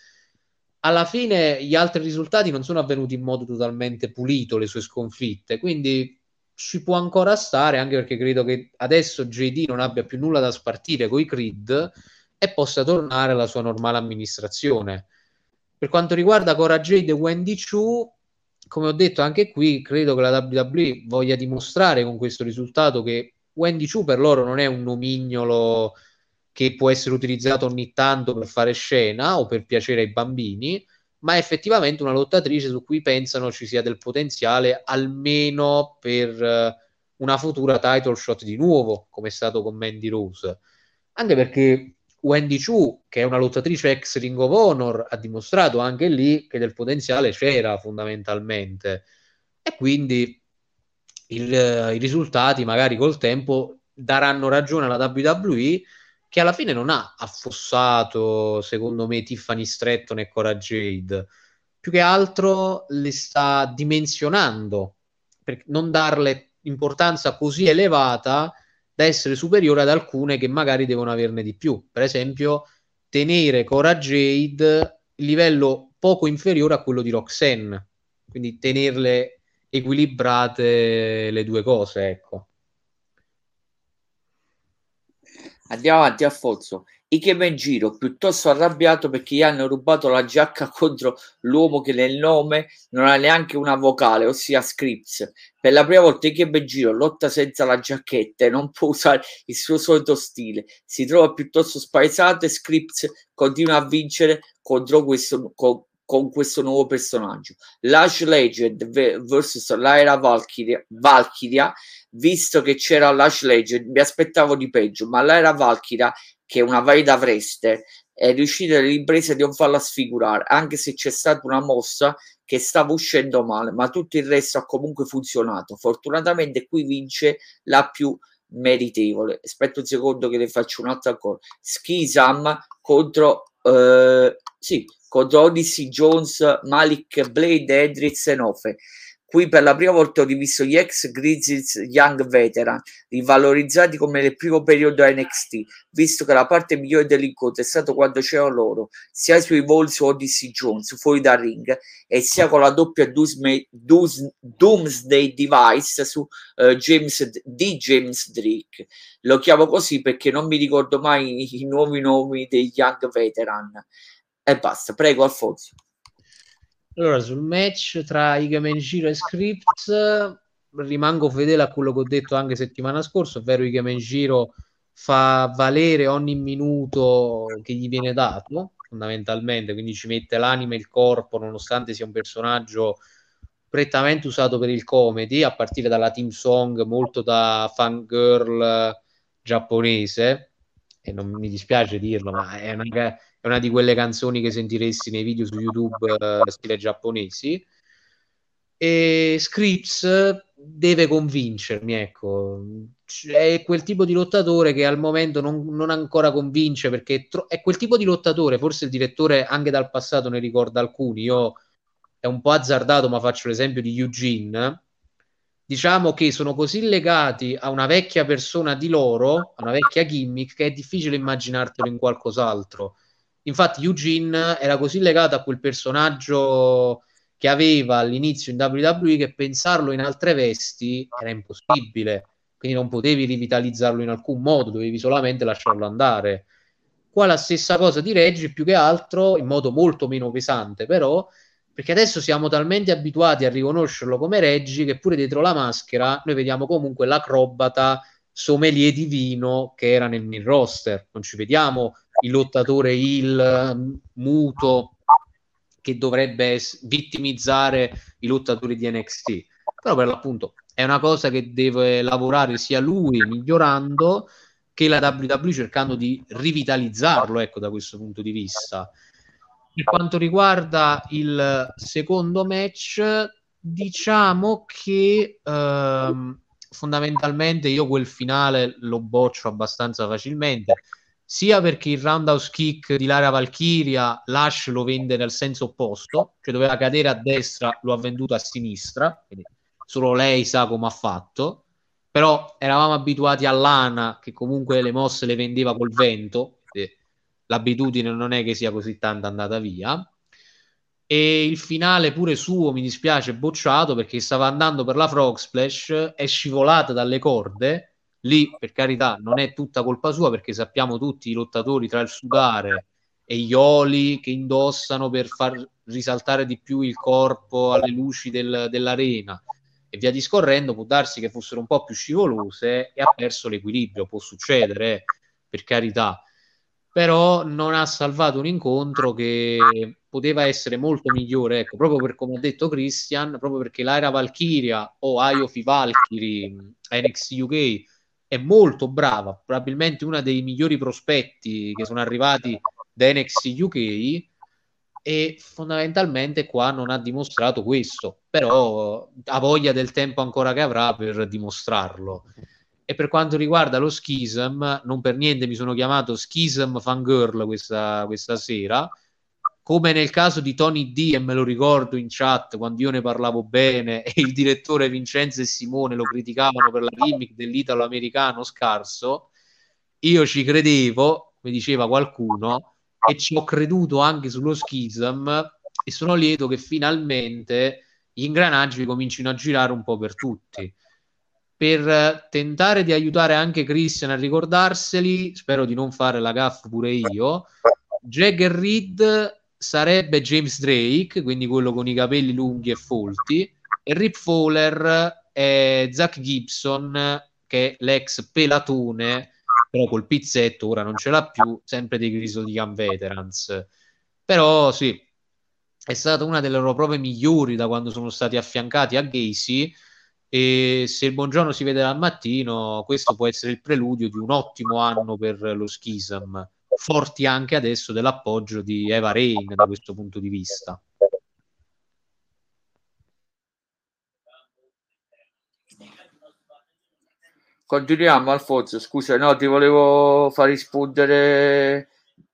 Alla fine gli altri risultati non sono avvenuti in modo totalmente pulito, le sue sconfitte, quindi ci può ancora stare, anche perché credo che adesso JD non abbia più nulla da spartire con i Creed e possa tornare alla sua normale amministrazione. Per quanto riguarda Cora Jade e Wendy Chu, come ho detto anche qui, credo che la WWE voglia dimostrare con questo risultato che Wendy Chu per loro non è un nomignolo che può essere utilizzato ogni tanto per fare scena o per piacere ai bambini, ma è effettivamente una lottatrice su cui pensano ci sia del potenziale almeno per uh, una futura title shot di nuovo, come è stato con Mandy Rose. Anche perché Wendy Chu, che è una lottatrice ex Ring of Honor, ha dimostrato anche lì che del potenziale c'era fondamentalmente. E quindi il, i risultati magari col tempo daranno ragione alla WWE che alla fine non ha affossato secondo me Tiffany Stratton e Cora Jade più che altro le sta dimensionando per non darle importanza così elevata da essere superiore ad alcune che magari devono averne di più. Per esempio, tenere Cora Jade livello poco inferiore a quello di Roxanne, quindi tenerle equilibrate le due cose, ecco. Andiamo avanti, Alfonso. Ike in giro, piuttosto arrabbiato perché gli hanno rubato la giacca contro l'uomo che nel nome non ha neanche una vocale, ossia Scripps. Per la prima volta Ike in giro lotta senza la giacchetta e non può usare il suo solito stile. Si trova piuttosto spaesato e Scripps continua a vincere contro questo, con, con questo nuovo personaggio. Lash Legend vs Lyra Valkyria, Valkyria, visto che c'era Lash Legend, mi aspettavo di peggio, ma Lyra Valkyria che una valida Vreste è riuscita all'impresa di non farla sfigurare, anche se c'è stata una mossa che stava uscendo male, ma tutto il resto ha comunque funzionato. Fortunatamente qui vince la più meritevole. Aspetta un secondo che le faccio un altro ancora. Skisam contro eh, sì, contro Odyssey Jones, Malik Blade, Edric Enofe. Qui per la prima volta ho rivisto gli ex Grizzlies Young Veteran, rivalorizzati come nel primo periodo NXT, visto che la parte migliore dell'incontro è stato quando c'erano loro, sia sui voli su Odyssey Jones, fuori dal ring, e sia con la doppia Doomsday, Doomsday Device su uh, James, di James Drake. Lo chiamo così perché non mi ricordo mai i, nuovi nomi dei Young Veteran. E basta, prego Alfonso. Allora, sul match tra Igamenjiro e Scripts rimango fedele a quello che ho detto anche settimana scorsa, ovvero Igamenjiro fa valere ogni minuto che gli viene dato, fondamentalmente, quindi ci mette l'anima e il corpo, nonostante sia un personaggio prettamente usato per il comedy, a partire dalla team song molto da fangirl giapponese, e non mi dispiace dirlo, ma è una, è una di quelle canzoni che sentiresti nei video su YouTube uh, stile giapponesi. E Scripps deve convincermi, ecco. È quel tipo di lottatore che al momento non, non ancora convince perché è, tro- è, quel tipo di lottatore, forse il direttore anche dal passato ne ricorda alcuni. Io è un po' azzardato, ma faccio l'esempio di Eugene. Diciamo che sono così legati a una vecchia persona di loro, a una vecchia gimmick, che è difficile immaginartelo in qualcos'altro Infatti Eugene era così legato a quel personaggio che aveva all'inizio in WWE che pensarlo in altre vesti era impossibile, quindi non potevi rivitalizzarlo in alcun modo, dovevi solamente lasciarlo andare. Qua la stessa cosa di Reggie, più che altro in modo molto meno pesante, però, perché adesso siamo talmente abituati a riconoscerlo come Reggie che pure dietro la maschera noi vediamo comunque l'acrobata sommelier di vino che era nel main roster, non ci vediamo il lottatore il muto che dovrebbe vittimizzare i lottatori di NXT. Però per l'appunto è una cosa che deve lavorare sia lui migliorando che la WWE cercando di rivitalizzarlo, ecco, da questo punto di vista. Per quanto riguarda il secondo match, diciamo che ehm, fondamentalmente io quel finale lo boccio abbastanza facilmente sia perché il roundhouse kick di Lara Valkyria Lash lo vende nel senso opposto, cioè doveva cadere a destra, lo ha venduto a sinistra, solo lei sa come ha fatto, però eravamo abituati a Lana che comunque le mosse le vendeva col vento, l'abitudine non è che sia così tanta andata via. E il finale pure suo mi dispiace bocciato perché stava andando per la frog splash, è scivolata dalle corde Lì, per carità, non è tutta colpa sua perché sappiamo tutti i lottatori tra il sudare e gli oli che indossano per far risaltare di più il corpo alle luci del, dell'arena e via discorrendo, può darsi che fossero un po' più scivolose e ha perso l'equilibrio, può succedere, eh, per carità, però non ha salvato un incontro che poteva essere molto migliore, ecco, proprio per come ha detto Christian, proprio perché l'Aira Valkyria o Iofi Valkyrie NXT UK è molto brava, probabilmente una dei migliori prospetti che sono arrivati da NXT UK e fondamentalmente qua non ha dimostrato questo, però ha voglia del tempo ancora che avrà per dimostrarlo. E per quanto riguarda lo schism, non per niente mi sono chiamato schism fangirl questa, questa sera, come nel caso di Tony D, e me lo ricordo in chat quando io ne parlavo bene e il direttore Vincenzo e Simone lo criticavano per la gimmick dell'italo americano scarso, io ci credevo, come diceva qualcuno, e ci ho creduto anche sullo schism e sono lieto che finalmente gli ingranaggi comincino a girare un po' per tutti. Per tentare di aiutare anche Christian a ricordarseli, spero di non fare la gaffa pure io, Jagger Reed sarebbe James Drake, quindi quello con i capelli lunghi e folti, e Rip Fowler è Zach Gibson, che è l'ex pelatone, però col pizzetto ora non ce l'ha più, sempre dei Grizzly Veterans. Però sì, è stata una delle loro prove migliori da quando sono stati affiancati a Gacy e se il buongiorno si vede dal mattino, questo può essere il preludio di un ottimo anno per lo schism forti anche adesso dell'appoggio di Eva Rain da questo punto di vista. Continuiamo Alfonso, scusa, no, ti volevo far rispondere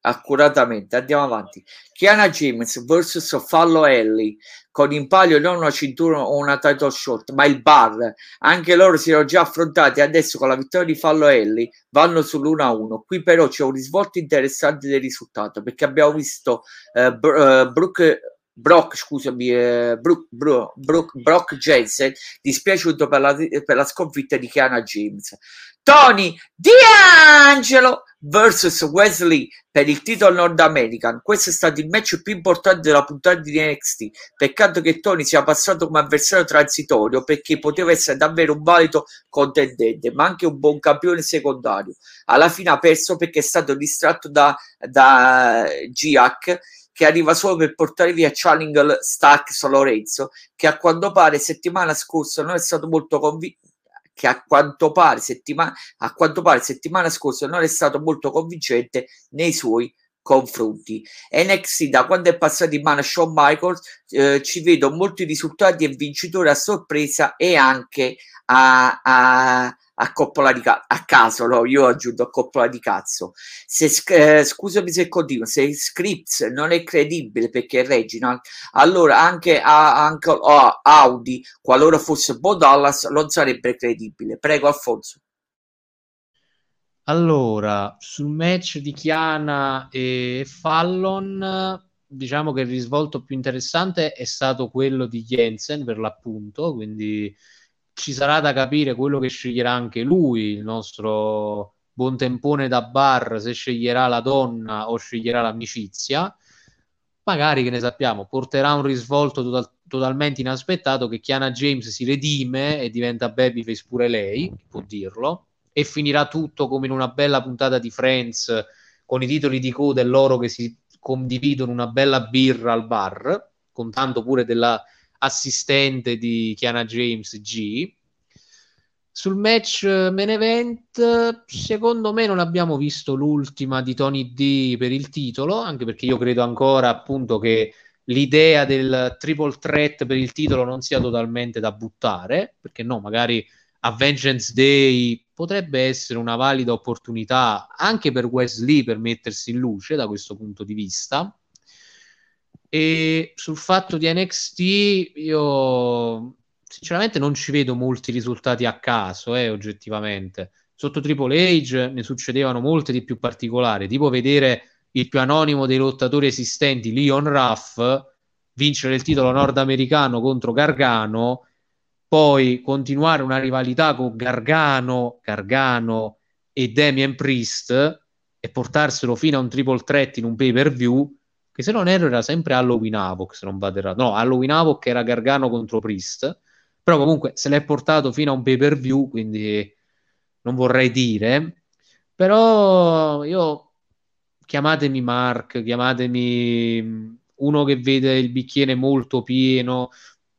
accuratamente. Andiamo avanti. Chiana James vs Fallo Ellie con in palio non una cintura o una title shot, ma il bar. Anche loro si erano già affrontati adesso con la vittoria di Fallo Ellie vanno sull'1-1. Qui però c'è un risvolto interessante del risultato perché abbiamo visto eh, uh, Brooke Brock, scusami, eh, Brook, Brook, Brook, Brock Jensen dispiaciuto per la, per la sconfitta di Kiana James. Tony D'Angelo vs Wesley per il titolo Nord American. Questo è stato il match più importante della puntata di NXT. Peccato che Tony sia passato come avversario transitorio perché poteva essere davvero un valido contendente, ma anche un buon campione secondario. Alla fine ha perso perché è stato distratto da, da Giac che arriva solo per portare via Challenger Starks Lorenzo, che a quanto pare settimana scorsa non è stato molto convinto che a quanto, pare settimana, a quanto pare settimana scorsa non è stato molto convincente nei suoi confronti. NXT da quando è passato in mano a Shawn Michaels eh, ci vedo molti risultati e vincitori a sorpresa e anche a, a, a coppola di cazzo, a caso, no? io aggiunto a coppola di cazzo. Se, eh, scusami se continuo, se Scripts non è credibile perché è Reginald, allora anche, a, anche oh, Audi, qualora fosse Bo Dallas, non sarebbe credibile. Prego, Alfonso. Allora, sul match di Chiana e Fallon, diciamo che il risvolto più interessante è stato quello di Jensen per l'appunto, quindi ci sarà da capire quello che sceglierà anche lui, il nostro buon tempone da bar, se sceglierà la donna o sceglierà l'amicizia. Magari, che ne sappiamo, porterà un risvolto total- totalmente inaspettato che Chiana James si redime e diventa babyface pure lei, può dirlo, e finirà tutto come in una bella puntata di Friends con i titoli di coda e loro che si condividono una bella birra al bar, contando pure della assistente di Kiana James G. Sul match main event, secondo me non abbiamo visto l'ultima di Tony D per il titolo, anche perché io credo ancora appunto che l'idea del triple threat per il titolo non sia totalmente da buttare, perché no, magari a Vengeance Day potrebbe essere una valida opportunità anche per Wesley per mettersi in luce da questo punto di vista. E sul fatto di NXT, io sinceramente non ci vedo molti risultati a caso, eh, oggettivamente. Sotto Triple H ne succedevano molte di più particolari, tipo vedere il più anonimo dei lottatori esistenti, Leon Ruff, vincere il titolo nordamericano contro Gargano, poi continuare una rivalità con Gargano, Gargano e Damien Priest e portarselo fino a un triple threat in un pay per view che se non erro era sempre Halloween Havoc, se non vado errato. No, Halloween Havoc era Gargano contro Priest, però comunque se l'è portato fino a un pay per view, quindi non vorrei dire, però io chiamatemi Mark, chiamatemi uno che vede il bicchiere molto pieno,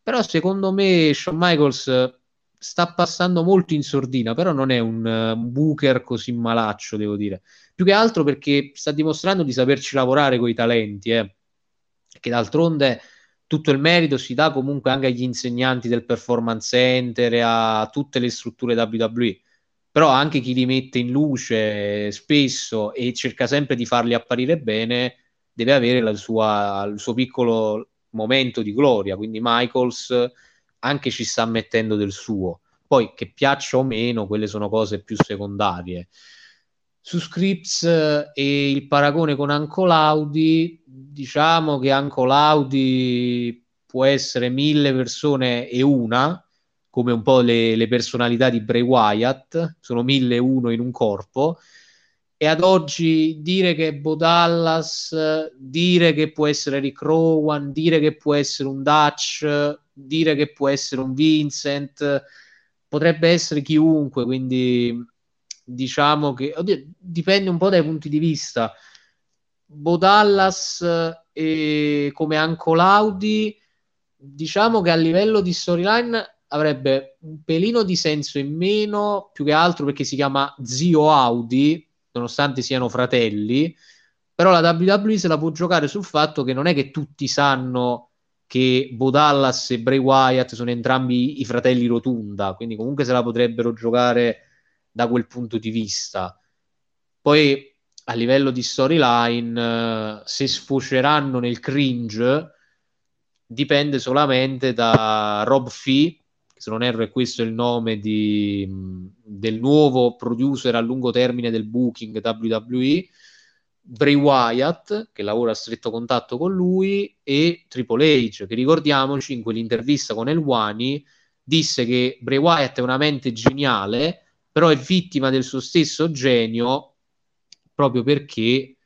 però secondo me Shawn Michaels sta passando molto in sordina, però non è un, un booker così malaccio, devo dire più che altro perché sta dimostrando di saperci lavorare con i talenti, eh. che d'altronde tutto il merito si dà comunque anche agli insegnanti del performance center e a tutte le strutture WWE, però anche chi li mette in luce spesso e cerca sempre di farli apparire bene deve avere sua, il suo piccolo momento di gloria, quindi Michaels anche ci sta mettendo del suo. Poi che piaccia o meno, quelle sono cose più secondarie. Su Scripps eh, e il paragone con Anco Laudi, diciamo che Anco Laudi può essere mille persone e una, come un po' le, le personalità di Bray Wyatt, sono mille e uno in un corpo, e ad oggi dire che Bo Dallas, dire che può essere Rick Rowan, dire che può essere un Dutch, dire che può essere un Vincent, potrebbe essere chiunque, quindi diciamo che oddio, dipende un po' dai punti di vista. Bo Dallas e come Anco Laudi, diciamo che a livello di storyline avrebbe un pelino di senso in meno, più che altro perché si chiama Zio Audi, nonostante siano fratelli, però la WWE se la può giocare sul fatto che non è che tutti sanno che Bo Dallas e Bray Wyatt sono entrambi i fratelli Rotunda, quindi comunque se la potrebbero giocare da quel punto di vista. Poi a livello di storyline, se sfoceranno nel cringe, dipende solamente da Rob Fee, se non erro è questo il nome di, del nuovo producer a lungo termine del booking WWE, Bray Wyatt, che lavora a stretto contatto con lui, e Triple H, che ricordiamoci in quell'intervista con Elwani disse che Bray Wyatt è una mente geniale, però è vittima del suo stesso genio proprio perché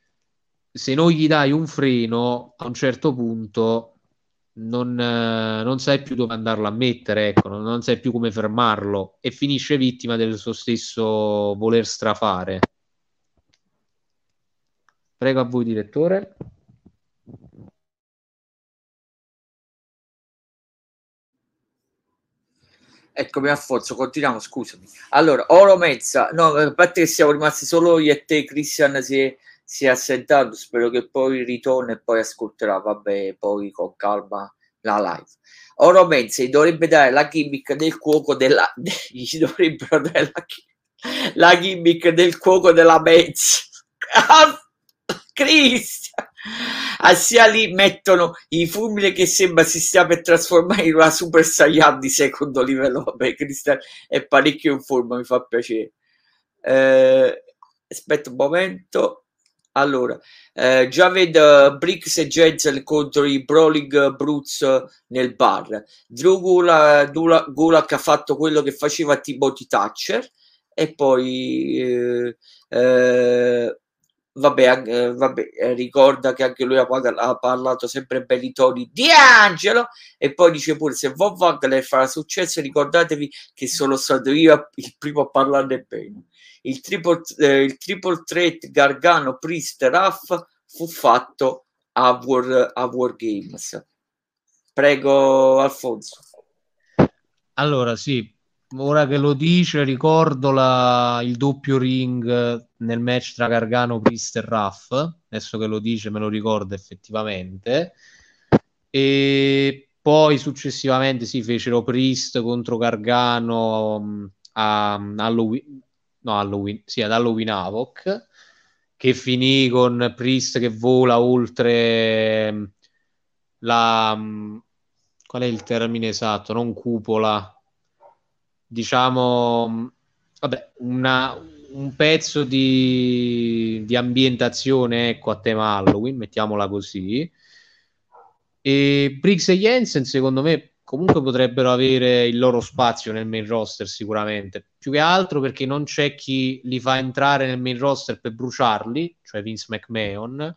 se non gli dai un freno a un certo punto non, eh, non sai più dove andarlo a mettere, ecco, non, non sai più come fermarlo e finisce vittima del suo stesso voler strafare. Prego a voi, direttore. Eccomi Alfonso, continuiamo, scusami. Allora, Oro Mezza, no, a parte che siamo rimasti solo io e te, Cristian si è, si è assentato, spero che poi ritorni e poi ascolterà, vabbè, poi con calma la live. Oro Mezza gli dovrebbe dare la gimmick del cuoco della... gli dovrebbero dare la, la gimmick del cuoco della Mezza. Ah, Cristian! Assia lì mettono i fulmini che sembra si stia per trasformare in una Super Saiyan di secondo livello. Vabbè, Cristian è parecchio in forma, mi fa piacere. Eh, aspetta un momento. Allora, eh, già vedo Bricks e Jensen contro i Brawling Brutes nel bar. Drew Gulak, Gulak ha fatto quello che faceva Timothy Thatcher e poi eh, eh, vabbè, eh, vabbè, eh, ricorda che anche lui ha, ha, parlato sempre belli toni di Angelo e poi dice pure se Von Wagner farà successo ricordatevi che sono stato io il primo a parlarne bene il triple, eh, il triple threat Gargano Priest Raff fu fatto a War, a War Games prego Alfonso allora sì ora che lo dice, ricordo la, il doppio ring nel match tra Gargano, Priest e Raff. Adesso che lo dice, me lo ricordo effettivamente. E poi successivamente si fecero Priest contro Gargano um, a, Halloween, no, Halloween, sì, ad Halloween Havoc, che finì con Priest che vola oltre um, la. Um, qual è il termine esatto? Non cupola diciamo, vabbè, una, un pezzo di, di, ambientazione ecco, a tema Halloween, mettiamola così. E Briggs e Jensen, secondo me, comunque potrebbero avere il loro spazio nel main roster sicuramente. Più che altro perché non c'è chi li fa entrare nel main roster per bruciarli, cioè Vince McMahon,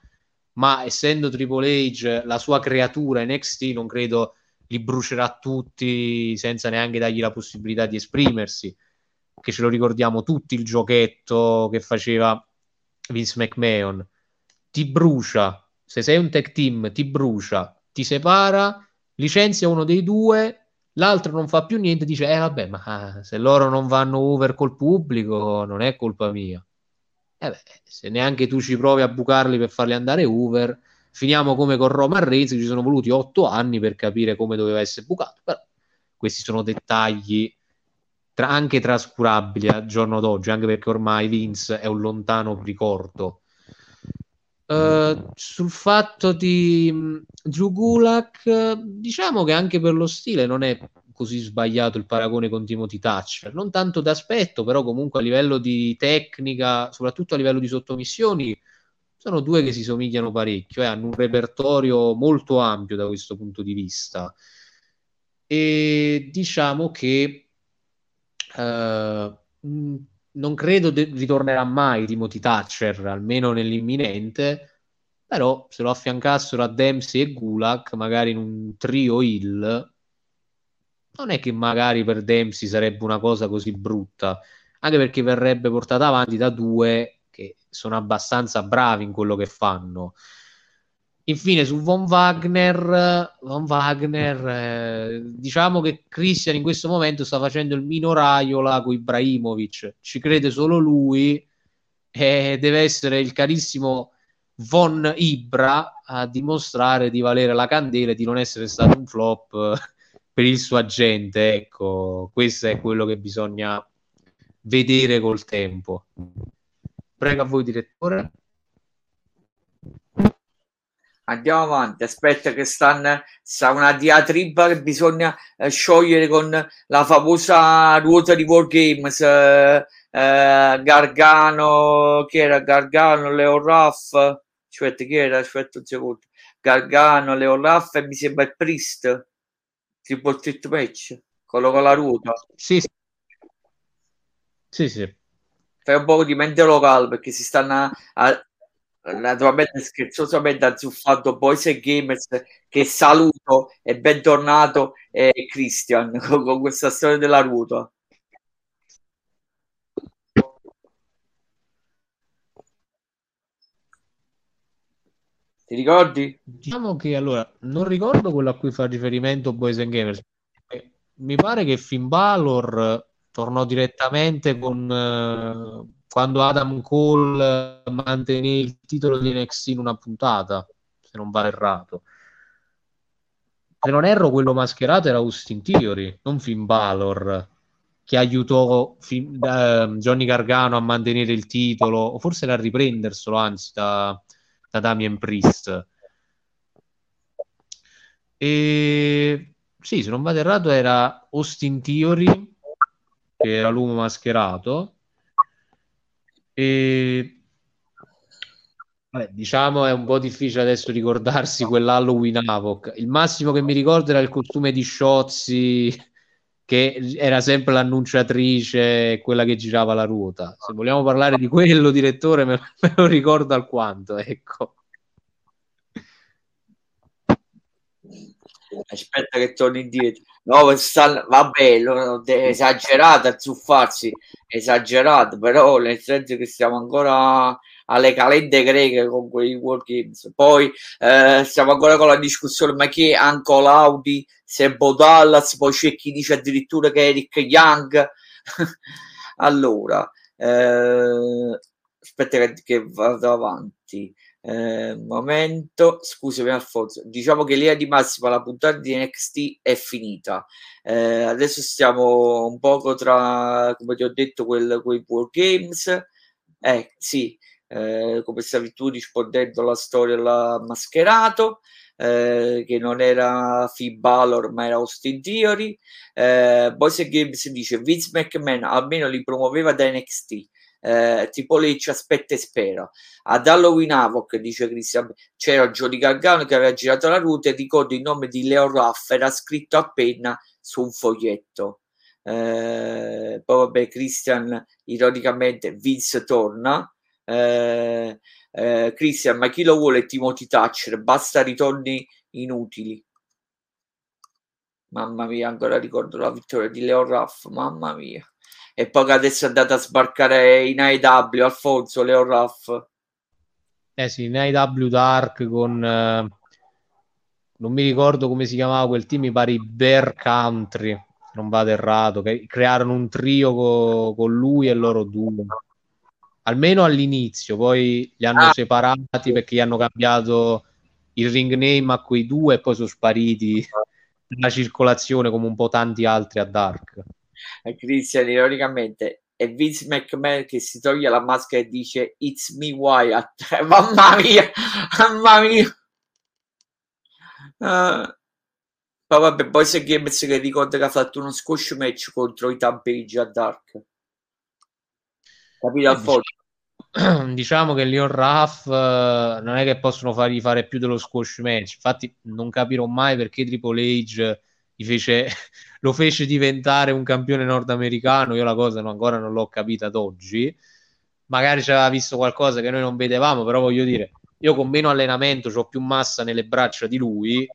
ma essendo Triple H la sua creatura NXT, non credo li brucerà tutti senza neanche dargli la possibilità di esprimersi. Che ce lo ricordiamo tutti il giochetto che faceva Vince McMahon. Ti brucia, se sei un tech team, ti brucia, ti separa, licenzia uno dei due, l'altro non fa più niente, dice: Eh, vabbè, ma se loro non vanno over col pubblico, non è colpa mia. Eh beh, se neanche tu ci provi a bucarli per farli andare over, Finiamo come con Roman Reigns, ci sono voluti otto anni per capire come doveva essere bucato, però questi sono dettagli tra, anche trascurabili al giorno d'oggi, anche perché ormai Vince è un lontano ricordo. Uh, sul fatto di um, Drew Gulak, diciamo che anche per lo stile non è così sbagliato il paragone con Timothy Thatcher. Non tanto d'aspetto, però comunque a livello di tecnica, soprattutto a livello di sottomissioni, sono due che si somigliano parecchio, eh, hanno un repertorio molto ampio da questo punto di vista. E diciamo che uh, non credo de- ritornerà mai Timothy Thatcher, almeno nell'imminente, però se lo affiancassero a Dempsey e Gulak, magari in un trio Hill, non è che magari per Dempsey sarebbe una cosa così brutta, anche perché verrebbe portata avanti da due che sono abbastanza bravi in quello che fanno. Infine su Von Wagner, Von Wagner eh, diciamo che Christian in questo momento sta facendo il minoraiola con Ibrahimovic, ci crede solo lui e deve essere il carissimo Von Ibra a dimostrare di valere la candela e di non essere stato un flop per il suo agente. Ecco, questo è quello che bisogna vedere col tempo. Prego a voi, direttore andiamo avanti. Aspetta, che stanno, sta una diatriba che bisogna eh, sciogliere con la famosa ruota di Wargames. Eh, eh, Gargano, chi era Gargano, Leo Raff? Aspetta, chi era? Aspetta un secondo. Gargano, Leo Raff e mi sembra il Priest. Triple Threat Match. Quello con la ruota. Sì, sì. Sì, sì. Fai un po' di mente locale perché si stanno a, naturalmente scherzosamente azzuffato Boys e Gamers che saluto e bentornato eh, Christian con, con, questa storia della ruota ti ricordi? diciamo che allora non ricordo quello a cui fa riferimento Boys and Gamers mi pare che Finn Balor tornò direttamente con uh quando Adam Cole mantenne il titolo di NXT in una puntata, se non va errato. Se non erro, quello mascherato era Austin Theory, non Finn Balor, che aiutò Finn, uh, Johnny Gargano a mantenere il titolo, o forse era a riprenderselo, anzi, da, da Damien Priest. E sì, se non vado errato, era Austin Theory, che era l'uomo mascherato, e Vabbè, diciamo è un po' difficile adesso ricordarsi quell'Halloween Havoc. Il massimo che mi ricordo era il costume di Sciozzi, che era sempre l'annunciatrice, quella che girava la ruota. Se vogliamo parlare di quello, direttore, me, me lo ricordo alquanto, ecco. Aspetta che torni indietro. No, stanno, vabbè, esagerato a zuffarsi, esagerato, però nel senso che siamo ancora alle calende greche con quei World Games. Poi eh, stiamo ancora con la discussione, ma chi è Anco Laudi, Sebo Dallas, poi c'è chi dice addirittura che è Eric Young. allora, eh, aspetta che, che vado avanti. Eh, momento, scusami Alfonso, diciamo che l'idea di massima la puntata di NXT è finita. Eh, adesso stiamo un poco tra, come ti ho detto, quel, quei War Games. Eh, sì, eh, come stavi tu rispondendo alla storia alla mascherato. Eh, che non era Finn Balor ma era Austin Theory eh, Boys Games dice Vince McMahon almeno li promuoveva da NXT eh, tipo lei ci aspetta e spera. Ad Halloween Havoc, dice Christian, c'era Johnny Gargano che aveva girato la ruta e ricordo il nome di Leo Raff era scritto a penna su un foglietto. Eh, poi vabbè, Christian ironicamente Vince torna. Eh, eh, Christian, ma chi lo vuole Timothy Thatcher? Basta ritorni inutili. Mamma mia, ancora ricordo la vittoria di Leo Raff, mamma mia e poi adesso è andato a sbarcare in AEW Alfonso Leo Raff eh sì in AEW Dark con eh, non mi ricordo come si chiamava quel team mi pare i Bear Country non vado errato che crearono un trio co- con lui e loro due. Almeno all'inizio poi li hanno ah. separati perché gli hanno cambiato il ring name a quei due e poi sono spariti nella circolazione come un po' tanti altri a Dark Christian ironicamente e Vince McMahon che si toglie la maschera e dice It's me Wyatt mamma mia mamma mia. Uh, poi vabbè Boys Games che ricorda che ha fatto uno squash match contro i Tampage a Dark. Capito Alfonso? diciamo che Leon Ruff uh, non è che possono fargli fare più dello squash match. Infatti, non capirò mai perché Triple H fece, lo fece diventare un campione nordamericano. Io la cosa non, ancora non l'ho capita ad oggi. Magari ci aveva visto qualcosa che noi non vedevamo, però voglio dire, io con meno allenamento ho più massa nelle braccia di lui.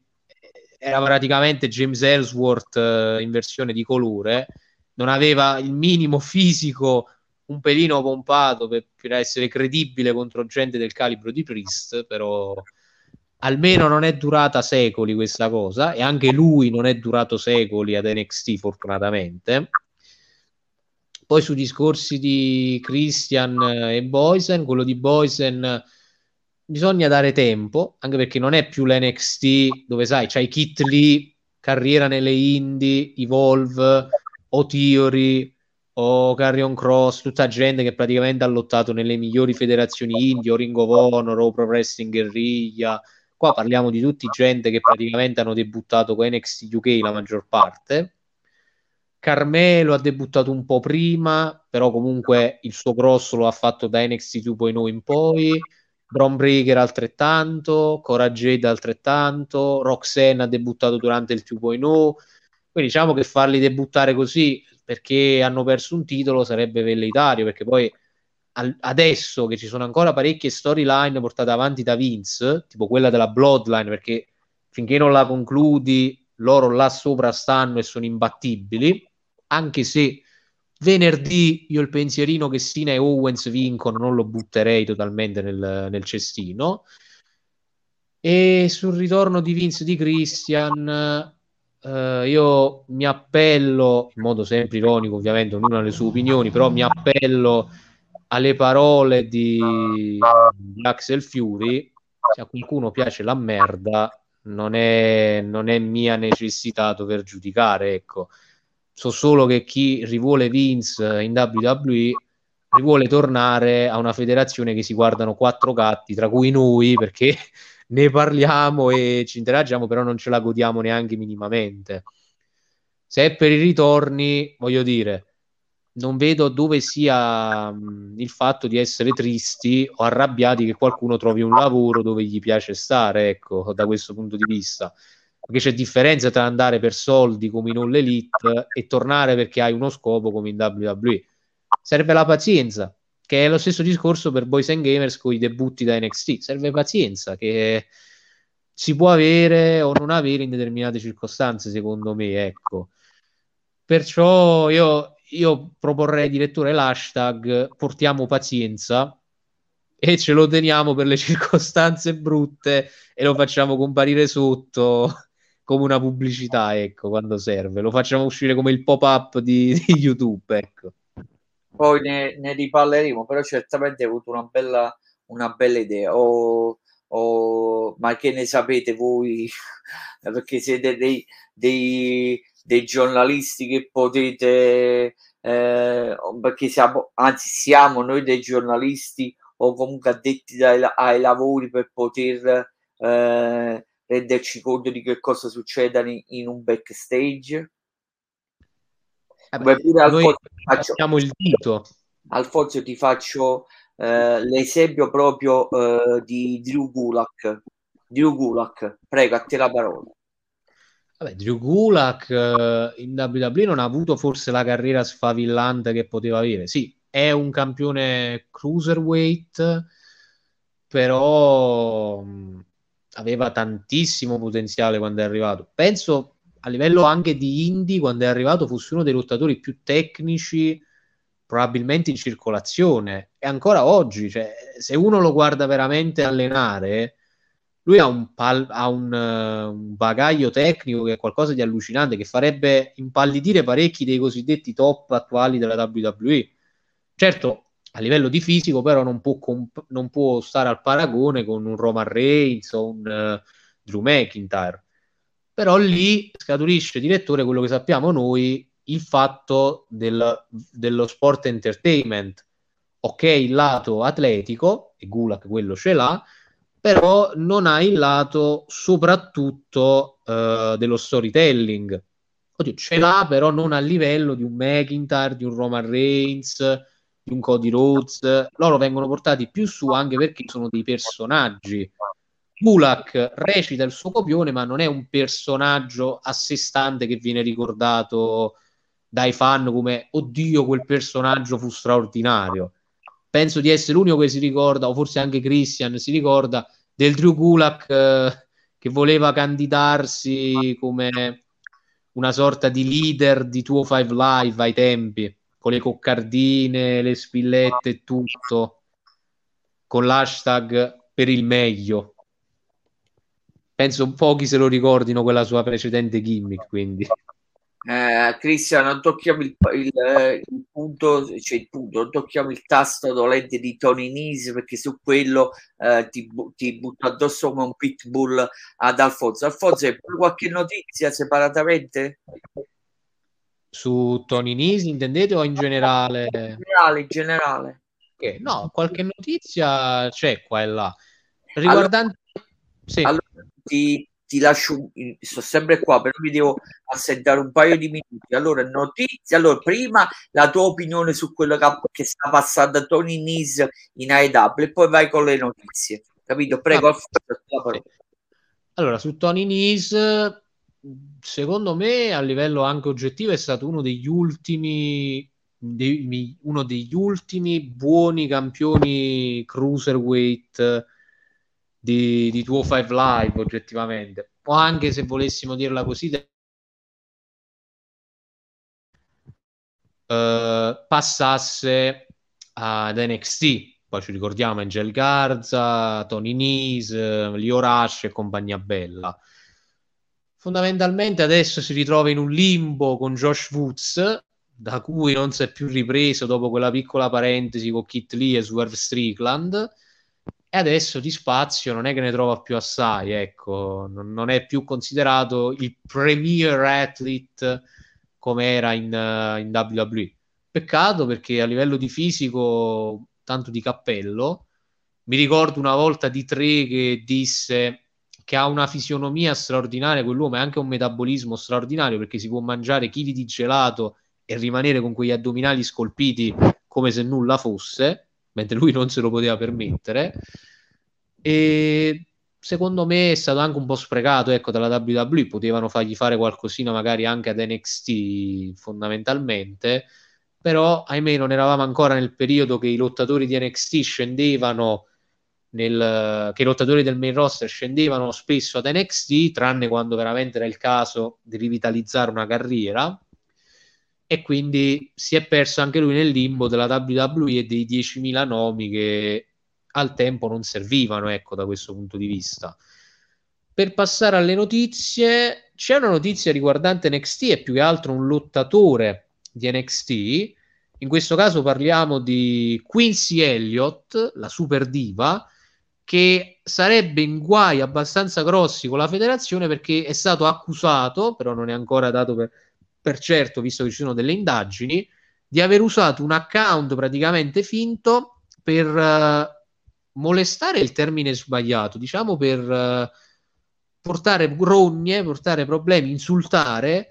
Era praticamente James Ellsworth uh, in versione di colore. Non aveva il minimo fisico un pelino pompato per, per, essere credibile contro gente del calibro di Priest, però almeno non è durata secoli questa cosa e anche lui non è durato secoli ad NXT fortunatamente. Poi sui discorsi di Christian e Boysen, quello di Boysen bisogna dare tempo, anche perché non è più l'NXT dove sai, c'hai Kit Lee, carriera nelle indie, Evolve, o Theory, o Carrion Cross, tutta gente che praticamente ha lottato nelle migliori federazioni indie, o Ring of Honor, o Pro Wrestling Guerriglia. Qua parliamo di tutti gente che praticamente hanno debuttato con NXT UK la maggior parte. Carmelo ha debuttato un po' prima, però comunque il suo grosso lo ha fatto da NXT 2.0 in poi. Bron Breaker altrettanto, Cora Jade altrettanto, Roxanne ha debuttato durante il 2.0. Quindi diciamo che farli debuttare così perché hanno perso un titolo sarebbe velleitario, perché poi al- adesso che ci sono ancora parecchie storyline portate avanti da Vince, tipo quella della Bloodline, perché finché non la concludi loro là sopra stanno e sono imbattibili, anche se venerdì io il pensierino che Sina e Owens vincono non lo butterei totalmente nel, nel cestino. E sul ritorno di Vince di Christian Uh, io mi appello in modo sempre ironico, ovviamente, ognuno ha le sue opinioni, però mi appello alle parole di, di Axel Fury. Se a qualcuno piace la merda, non è, non è mia necessità dover giudicare. Ecco. So solo che chi rivuole Vince in WWE rivuole tornare a una federazione che si guardano quattro gatti, tra cui noi, perché ne parliamo e ci interagiamo, però non ce la godiamo neanche minimamente. Se è per i ritorni, voglio dire, non vedo dove sia mh, il fatto di essere tristi o arrabbiati che qualcuno trovi un lavoro dove gli piace stare, ecco, da questo punto di vista. Perché c'è differenza tra andare per soldi come in All e tornare perché hai uno scopo come in WWE. Serve la pazienza che è lo stesso discorso per Boys and Gamers con i debutti da NXT. Serve pazienza che si può avere o non avere in determinate circostanze, secondo me, ecco. Perciò io, io proporrei addirittura l'hashtag portiamo pazienza e ce lo teniamo per le circostanze brutte e lo facciamo comparire sotto come una pubblicità, ecco, quando serve. Lo facciamo uscire come il pop-up di, di YouTube, ecco poi ne, ne, riparleremo, però certamente hai avuto una bella, una bella idea. O, o, ma che ne sapete voi? Perché siete dei, dei, dei giornalisti che potete, eh, perché siamo, anzi siamo noi dei giornalisti o comunque addetti dai, ai lavori per poter eh, renderci conto di che cosa succeda in, in un backstage eh beh, noi faccio, il dito. Alfonso ti faccio eh, l'esempio proprio eh, di Drew Gulak. Drew Gulak, prego, a te la parola. Vabbè, Drew Gulak eh, in WWE non ha avuto forse la carriera sfavillante che poteva avere. Sì, è un campione cruiserweight, però mh, aveva tantissimo potenziale quando è arrivato. Penso a livello anche di indie, quando è arrivato, fosse uno dei lottatori più tecnici probabilmente in circolazione. E ancora oggi, cioè, se uno lo guarda veramente allenare, lui ha un, pal- ha un, uh, un bagaglio tecnico che è qualcosa di allucinante, che farebbe impallidire parecchi dei cosiddetti top attuali della WWE. Certo, a livello di fisico, però, non può, comp- non può stare al paragone con un Roman Reigns o un uh, Drew McIntyre però lì scaturisce direttore quello che sappiamo noi il fatto del, dello sport entertainment. Ok, il lato atletico, e Gulak quello ce l'ha, però non ha il lato soprattutto uh, dello storytelling. Oddio, ce l'ha, però non a livello di un McIntyre, di un Roman Reigns, di un Cody Rhodes. Loro vengono portati più su anche perché sono dei personaggi. Gulak recita il suo copione, ma non è un personaggio a sé stante che viene ricordato dai fan come oddio, quel personaggio fu straordinario. Penso di essere l'unico che si ricorda, o forse anche Christian si ricorda, del Drew Gulak eh, che voleva candidarsi come una sorta di leader di 205 Live ai tempi, con le coccardine, le spillette e tutto, con l'hashtag per il meglio. Penso pochi se lo ricordino quella sua precedente gimmick, quindi eh, Cristian, non tocchiamo il, il, il, punto, cioè il punto, non tocchiamo il tasto dolente di Tony Nese perché su quello eh, ti, ti butto addosso come un pitbull ad Alfonso. Alfonso, hai qualche notizia separatamente? Su Tony Nese intendete o in generale? In generale, in generale. Okay. No, qualche notizia c'è qua e là. Riguardante... Allora, sì. allora ti, ti lascio, sto sempre qua, però mi devo assentare un paio di minuti. Allora, notizie. Allora, prima la tua opinione su quello che, che sta passando a Tony Nis in AEW e poi vai con le notizie. Capito? Prego. Ah, allora, su Tony Nis, secondo me, a livello anche oggettivo, è stato uno degli ultimi. Dei, uno degli ultimi buoni campioni cruiserweight di, di 205 Live oggettivamente. O anche se volessimo dirla così uh, passasse ad NXT poi ci ricordiamo Angel Garza Tony Nese Lio Rush e compagnia bella. Fondamentalmente adesso si ritrova in un limbo con Josh Woods da cui non si è più ripreso dopo quella piccola parentesi con Kit Lee e Swerve Strickland e adesso di spazio non è che ne trova più assai, ecco, non, non è più considerato il premier athlete come era in, uh, in WWE. Peccato perché a livello di fisico, tanto di cappello, mi ricordo una volta di tre che disse che ha una fisionomia straordinaria, quell'uomo è anche un metabolismo straordinario perché si può mangiare chili di gelato e rimanere con quegli addominali scolpiti come se nulla fosse mentre lui non se lo poteva permettere. E secondo me è stato anche un po' sprecato ecco, dalla WWE, potevano fargli fare qualcosina magari anche ad NXT fondamentalmente, però ahimè non eravamo ancora nel periodo che i lottatori di NXT scendevano nel, che i lottatori del main roster scendevano spesso ad NXT, tranne quando veramente era il caso di rivitalizzare una carriera e quindi si è perso anche lui nel limbo della WWE e dei 10.000 nomi che al tempo non servivano, ecco, da questo punto di vista. Per passare alle notizie, c'è una notizia riguardante NXT e più che altro un lottatore di NXT. In questo caso parliamo di Quincy Elliott, la super diva, che sarebbe in guai abbastanza grossi con la federazione perché è stato accusato, però non è ancora dato per, per certo, visto che ci sono delle indagini, di aver usato un account praticamente finto per uh, molestare il termine sbagliato, diciamo per uh, portare rogne, portare problemi, insultare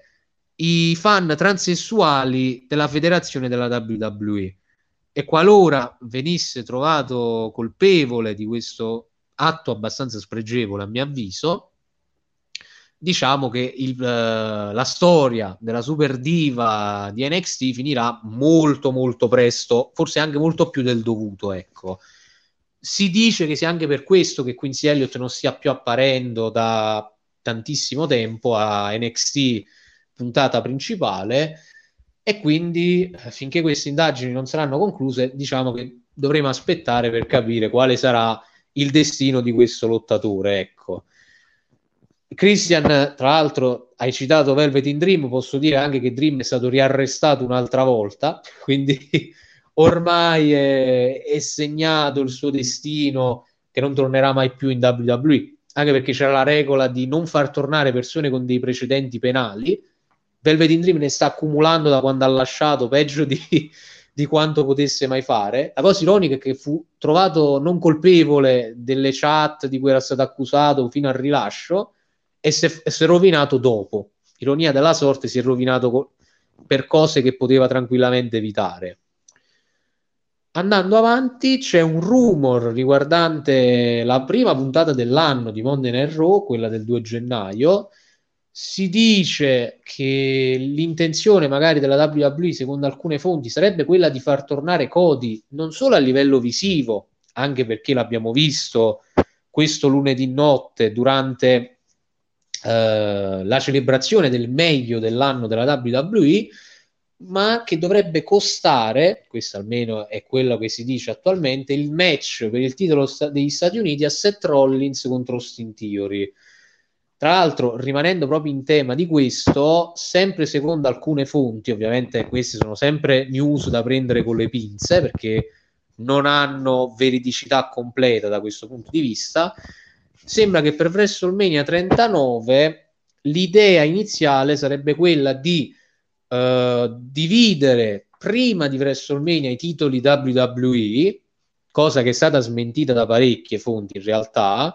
i fan transessuali della federazione della WWE. E qualora venisse trovato colpevole di questo atto abbastanza spregevole, a mio avviso, diciamo che il, uh, la storia della super diva di NXT finirà molto molto presto, forse anche molto più del dovuto, ecco. Si dice che sia anche per questo che Quincy Elliott non stia più apparendo da tantissimo tempo a NXT puntata principale e quindi eh, finché queste indagini non saranno concluse, diciamo che dovremo aspettare per capire quale sarà il destino di questo lottatore, ecco. Christian, tra l'altro, hai citato Velvet in Dream, posso dire anche che Dream è stato riarrestato un'altra volta, quindi ormai è, è segnato il suo destino che non tornerà mai più in WWE, anche perché c'era la regola di non far tornare persone con dei precedenti penali. Velvet in Dream ne sta accumulando da quando ha lasciato, peggio di, di quanto potesse mai fare. La cosa ironica è che fu trovato non colpevole delle chat di cui era stato accusato fino al rilascio e si è, rovinato dopo. Ironia della sorte, si è rovinato co- per cose che poteva tranquillamente evitare. Andando avanti, c'è un rumor riguardante la prima puntata dell'anno di Monday Night Raw, quella del 2 gennaio. Si dice che l'intenzione magari della WWE, secondo alcune fonti, sarebbe quella di far tornare Cody non solo a livello visivo, anche perché l'abbiamo visto questo lunedì notte durante eh, la celebrazione del meglio dell'anno della WWE, ma che dovrebbe costare, questo almeno è quello che si dice attualmente, il match per il titolo sta- degli Stati Uniti a Seth Rollins contro Austin Theory. Tra l'altro, rimanendo proprio in tema di questo, sempre secondo alcune fonti, ovviamente queste sono sempre news da prendere con le pinze perché non hanno veridicità completa da questo punto di vista, sembra che per WrestleMania 39 l'idea iniziale sarebbe quella di uh, dividere prima di WrestleMania i titoli WWE, cosa che è stata smentita da parecchie fonti in realtà,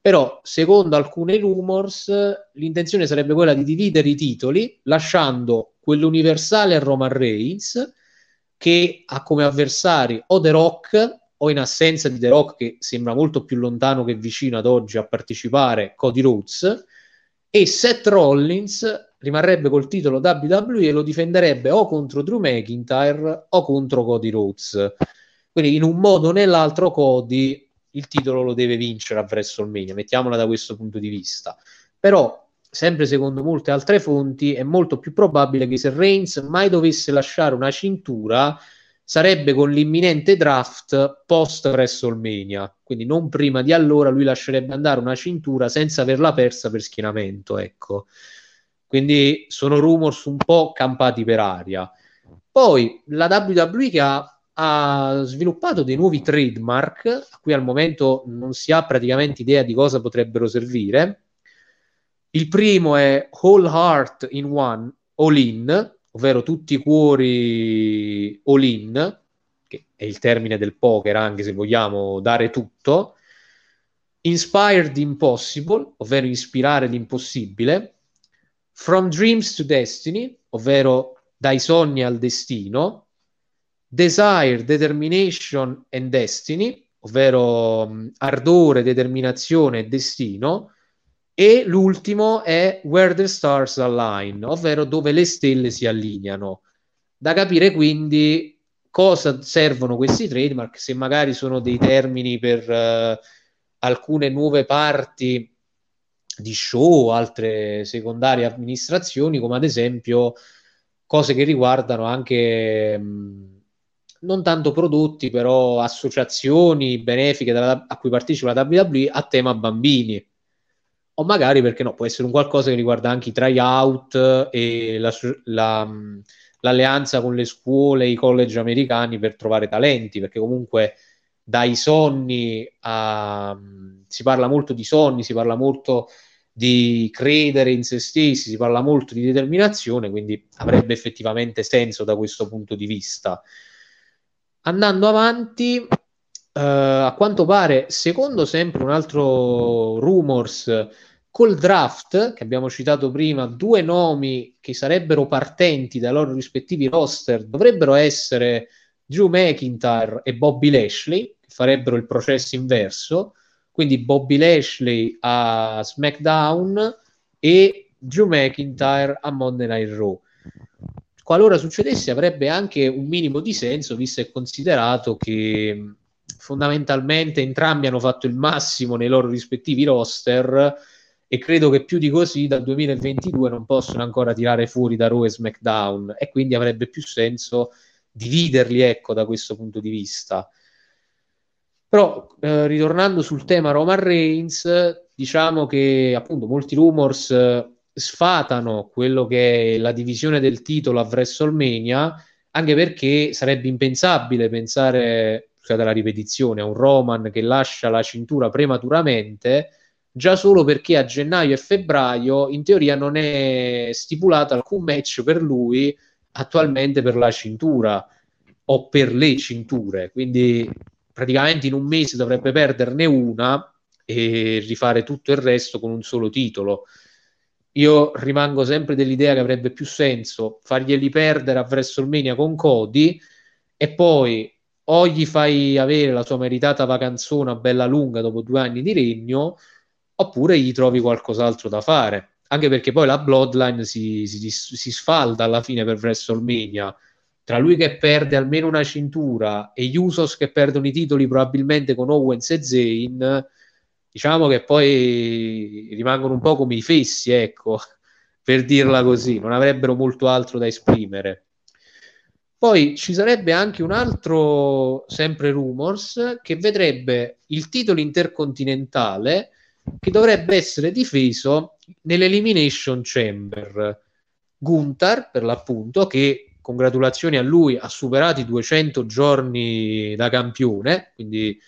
però secondo alcune rumors l'intenzione sarebbe quella di dividere i titoli lasciando quell'universale a Roman Reigns che ha come avversari o The Rock o in assenza di The Rock che sembra molto più lontano che vicino ad oggi a partecipare Cody Rhodes e Seth Rollins rimarrebbe col titolo WWE e lo difenderebbe o contro Drew McIntyre o contro Cody Rhodes. Quindi in un modo o nell'altro Cody il titolo lo deve vincere a WrestleMania, mettiamola da questo punto di vista. Però, sempre secondo molte altre fonti, è molto più probabile che se Reigns mai dovesse lasciare una cintura, sarebbe con l'imminente draft post WrestleMania. Quindi non prima di allora lui lascerebbe andare una cintura senza averla persa per schienamento, ecco. Quindi sono rumors un po' campati per aria. Poi la WWE che ha, ha sviluppato dei nuovi trademark, a cui al momento non si ha praticamente idea di cosa potrebbero servire. Il primo è Whole Heart in One, All In, ovvero tutti i cuori all in, che è il termine del poker, anche se vogliamo dare tutto. Inspired Impossible, ovvero ispirare l'impossibile, From Dreams to Destiny, ovvero dai sogni al destino, Desire, Determination and Destiny, ovvero um, ardore, determinazione e destino, e l'ultimo è Where the Stars Align, ovvero dove le stelle si allineano. Da capire quindi cosa servono questi trademark, se magari sono dei termini per uh, alcune nuove parti di show, altre secondarie amministrazioni, come ad esempio cose che riguardano anche mh, non tanto prodotti, però associazioni benefiche della, a cui partecipa la WWE a tema bambini. O magari perché no, può essere un qualcosa che riguarda anche i tryout e la, la, l'alleanza con le scuole e i college americani per trovare talenti, perché comunque dai sonni a si parla molto di sonni, si parla molto di credere in se stessi, si parla molto di determinazione, quindi avrebbe effettivamente senso da questo punto di vista. Andando avanti, eh, a quanto pare, secondo sempre un altro rumors, col draft, che abbiamo citato prima, due nomi che sarebbero partenti dai loro rispettivi roster dovrebbero essere Drew McIntyre e Bobby Lashley, che farebbero il processo inverso quindi Bobby Lashley a SmackDown e Drew McIntyre a Monday Night Raw. Qualora succedesse avrebbe anche un minimo di senso visto e considerato che fondamentalmente entrambi hanno fatto il massimo nei loro rispettivi roster e credo che più di così dal 2022 non possono ancora tirare fuori da Raw e SmackDown e quindi avrebbe più senso dividerli ecco da questo punto di vista. Però, eh, ritornando sul tema Roman Reigns, diciamo che appunto molti rumors eh, sfatano quello che è la divisione del titolo a WrestleMania, anche perché sarebbe impensabile pensare, scusate la ripetizione, a un Roman che lascia la cintura prematuramente già solo perché a gennaio e febbraio in teoria non è stipulato alcun match per lui attualmente per la cintura o per le cinture, quindi praticamente in un mese dovrebbe perderne una e rifare tutto il resto con un solo titolo. Io rimango sempre dell'idea che avrebbe più senso farglieli perdere a WrestleMania con Cody e poi o gli fai avere la sua meritata vacanzona bella lunga dopo due anni di regno oppure gli trovi qualcos'altro da fare. Anche perché poi la Bloodline si, si, si sfalda alla fine per WrestleMania. Tra lui che perde almeno una cintura e gli Usos che perdono i titoli probabilmente con Owens e Zayn diciamo che poi rimangono un po' come i fessi ecco per dirla così non avrebbero molto altro da esprimere poi ci sarebbe anche un altro sempre rumors che vedrebbe il titolo intercontinentale che dovrebbe essere difeso nell'Elimination Chamber. Guntar, per l'appunto, che congratulazioni a lui, ha superato i 200 giorni da campione, quindi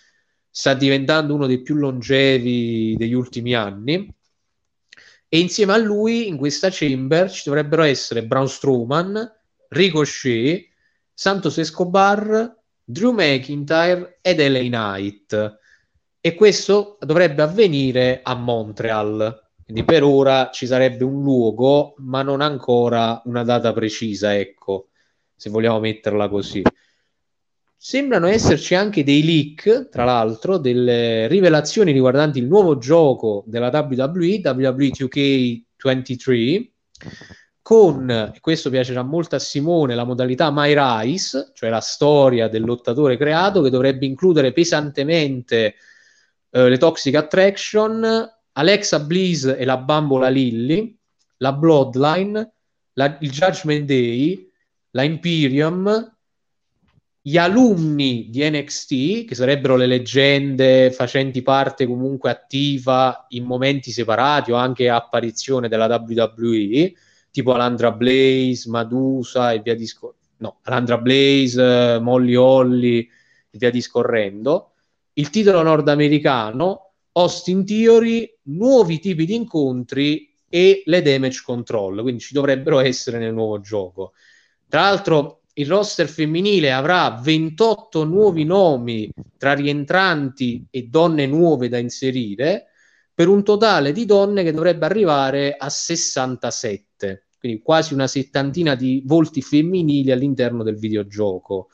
sta diventando uno dei più longevi degli ultimi anni. E insieme a lui in questa chamber ci dovrebbero essere Braun Strowman, Ricochet, Santos Escobar, Drew McIntyre ed LA Knight e questo dovrebbe avvenire a Montreal. Quindi per ora ci sarebbe un luogo, ma non ancora una data precisa, ecco, se vogliamo metterla così. Sembrano esserci anche dei leak, tra l'altro, delle rivelazioni riguardanti il nuovo gioco della WWE, WWE 2K23, con, e questo piacerà molto a Simone, la modalità My Rise, cioè la storia del lottatore creato, che dovrebbe includere pesantemente eh, le Toxic Attraction, Alexa Bliss e la bambola Lilly, la Bloodline, la, il Judgment Day, la Imperium, gli alunni di NXT, che sarebbero le leggende facenti parte comunque attiva in momenti separati o anche apparizione della WWE, tipo Alandra Blaze, Madusa e via discorrendo. No, Alandra Blaze, Molly Holly e via discorrendo il titolo nordamericano, Austin Theory, nuovi tipi di incontri e le damage control, quindi ci dovrebbero essere nel nuovo gioco. Tra l'altro il roster femminile avrà 28 nuovi nomi tra rientranti e donne nuove da inserire, per un totale di donne che dovrebbe arrivare a 67, quindi quasi una settantina di volti femminili all'interno del videogioco.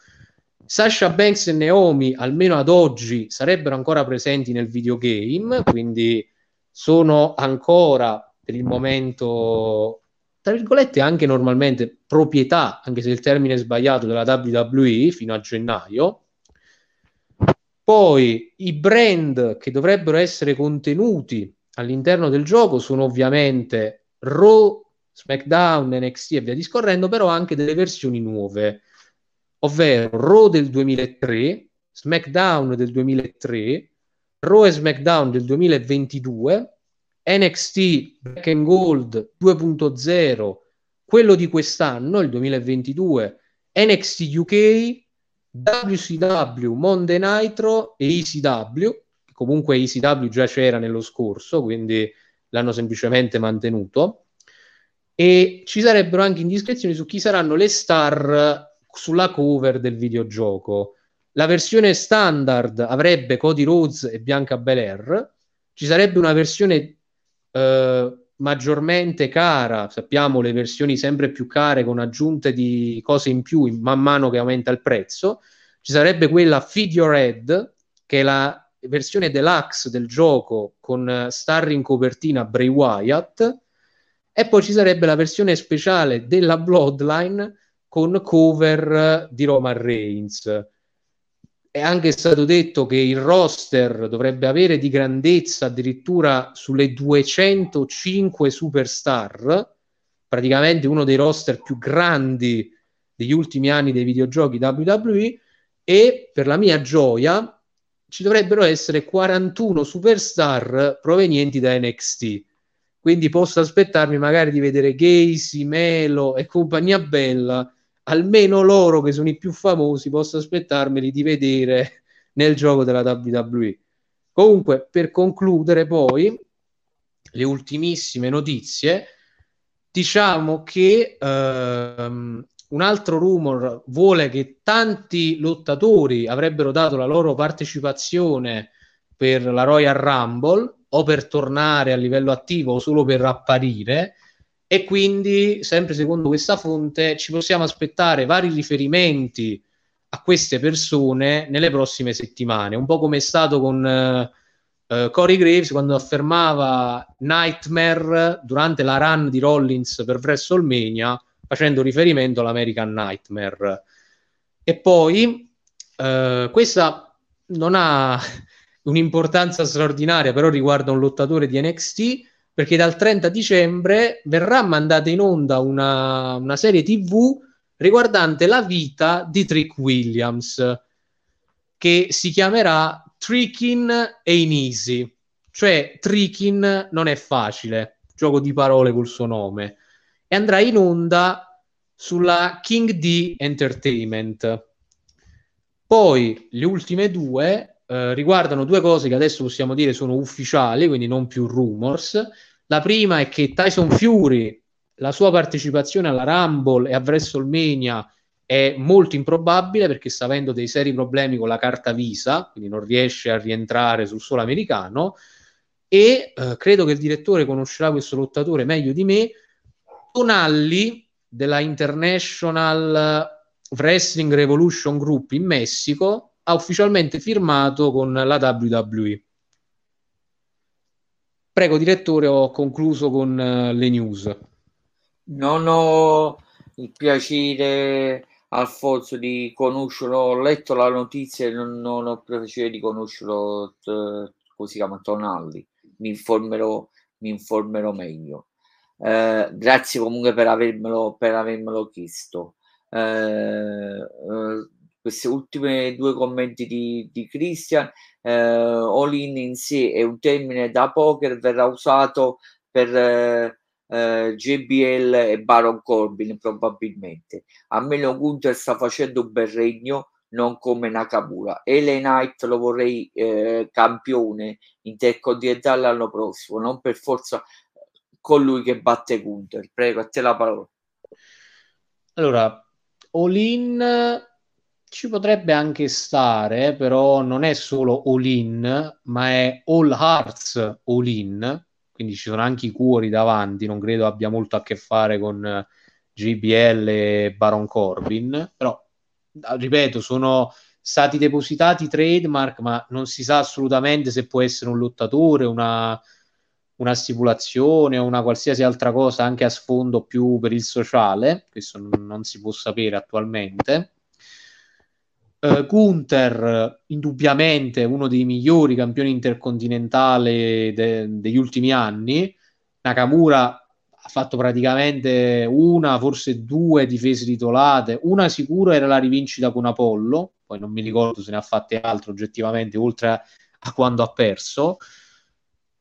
Sasha Banks e Naomi, almeno ad oggi, sarebbero ancora presenti nel videogame, quindi sono ancora per il momento, tra virgolette, anche normalmente proprietà, anche se il termine è sbagliato, della WWE fino a gennaio. Poi i brand che dovrebbero essere contenuti all'interno del gioco sono ovviamente Raw, SmackDown, NXT e via discorrendo, però anche delle versioni nuove. Ovvero Raw del 2003, SmackDown del 2003, Raw e SmackDown del 2022, NXT Black and Gold 2.0, quello di quest'anno, il 2022, NXT UK, WCW Monday Nitro e ECW, comunque ECW già c'era nello scorso, quindi l'hanno semplicemente mantenuto. E ci sarebbero anche indiscrezioni su chi saranno le star sulla cover del videogioco. La versione standard avrebbe Cody Rhodes e Bianca Belair. Ci sarebbe una versione eh, maggiormente cara, sappiamo le versioni sempre più care con aggiunte di cose in più man mano che aumenta il prezzo. Ci sarebbe quella Feed Your Head, che è la versione deluxe del gioco con star in copertina Bray Wyatt. E poi ci sarebbe la versione speciale della Bloodline con cover di Roman Reigns. È anche stato detto che il roster dovrebbe avere di grandezza addirittura sulle 205 superstar, praticamente uno dei roster più grandi degli ultimi anni dei videogiochi WWE e per la mia gioia ci dovrebbero essere 41 superstar provenienti da NXT. Quindi posso aspettarmi magari di vedere Casey, Melo e compagnia bella almeno loro che sono i più famosi posso aspettarmeli di vedere nel gioco della WWE. Comunque, per concludere poi, le ultimissime notizie, diciamo che ehm, un altro rumor vuole che tanti lottatori avrebbero dato la loro partecipazione per la Royal Rumble o per tornare a livello attivo o solo per apparire e quindi sempre secondo questa fonte ci possiamo aspettare vari riferimenti a queste persone nelle prossime settimane, un po' come è stato con uh, uh, Corey Graves quando affermava Nightmare durante la run di Rollins per WrestleMania facendo riferimento all'American Nightmare. E poi uh, questa non ha un'importanza straordinaria, però riguarda un lottatore di NXT perché dal 30 dicembre verrà mandata in onda una, una serie TV riguardante la vita di Trick Williams, che si chiamerà Trickin e Easy, cioè Trickin non è facile, gioco di parole col suo nome, e andrà in onda sulla King D Entertainment. Poi le ultime due eh, riguardano due cose che adesso possiamo dire sono ufficiali, quindi non più rumors. La prima è che Tyson Fury la sua partecipazione alla Rumble e a WrestleMania è molto improbabile perché sta avendo dei seri problemi con la carta Visa, quindi non riesce a rientrare sul suolo americano e eh, credo che il direttore conoscerà questo lottatore meglio di me. Tonalli della International Wrestling Revolution Group in Messico ha ufficialmente firmato con la WWE. Prego direttore, ho concluso con uh, le news. Non ho il piacere, Alfonso, di conoscerlo. Ho letto la notizia e non, non ho il piacere di conoscerlo, t- come si chiama, Tonalli. Mi informerò, mi informerò meglio. Eh, grazie comunque per avermelo, per avermelo chiesto. Eh, eh, queste ultime due commenti di, di Christian, eh, all in in sé è un termine da poker, verrà usato per eh, eh, JBL e Baron Corbin probabilmente. A meno Gunther sta facendo un bel regno, non come Nakamura. Le Knight lo vorrei eh, campione intercontinentale l'anno prossimo, non per forza colui che batte Gunther. Prego, a te la parola. Allora, Olin ci potrebbe anche stare, però non è solo All-In, ma è All Hearts All-In, quindi ci sono anche i cuori davanti, non credo abbia molto a che fare con GBL eh, e Baron Corbin, però ah, ripeto, sono stati depositati trademark, ma non si sa assolutamente se può essere un lottatore, una, una stipulazione o una qualsiasi altra cosa anche a sfondo più per il sociale, questo non, non si può sapere attualmente. Uh, Gunther, indubbiamente uno dei migliori campioni intercontinentali de- degli ultimi anni. Nakamura ha fatto praticamente una, forse due difese titolate. Una sicura era la rivincita con Apollo, poi non mi ricordo se ne ha fatte altre oggettivamente, oltre a, a quando ha perso.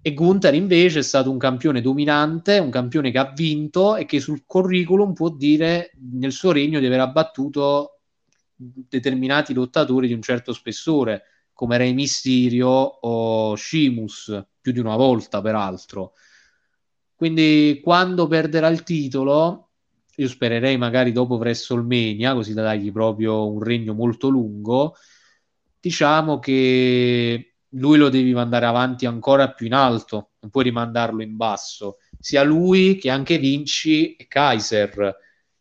E Gunther invece è stato un campione dominante, un campione che ha vinto e che sul curriculum può dire nel suo regno di aver abbattuto determinati lottatori di un certo spessore, come Rey Mysterio o Shimus, più di una volta peraltro. Quindi quando perderà il titolo, io spererei magari dopo WrestleMania, così da dargli proprio un regno molto lungo, diciamo che lui lo devi mandare avanti ancora più in alto, non puoi rimandarlo in basso. Sia lui che anche Vinci e Kaiser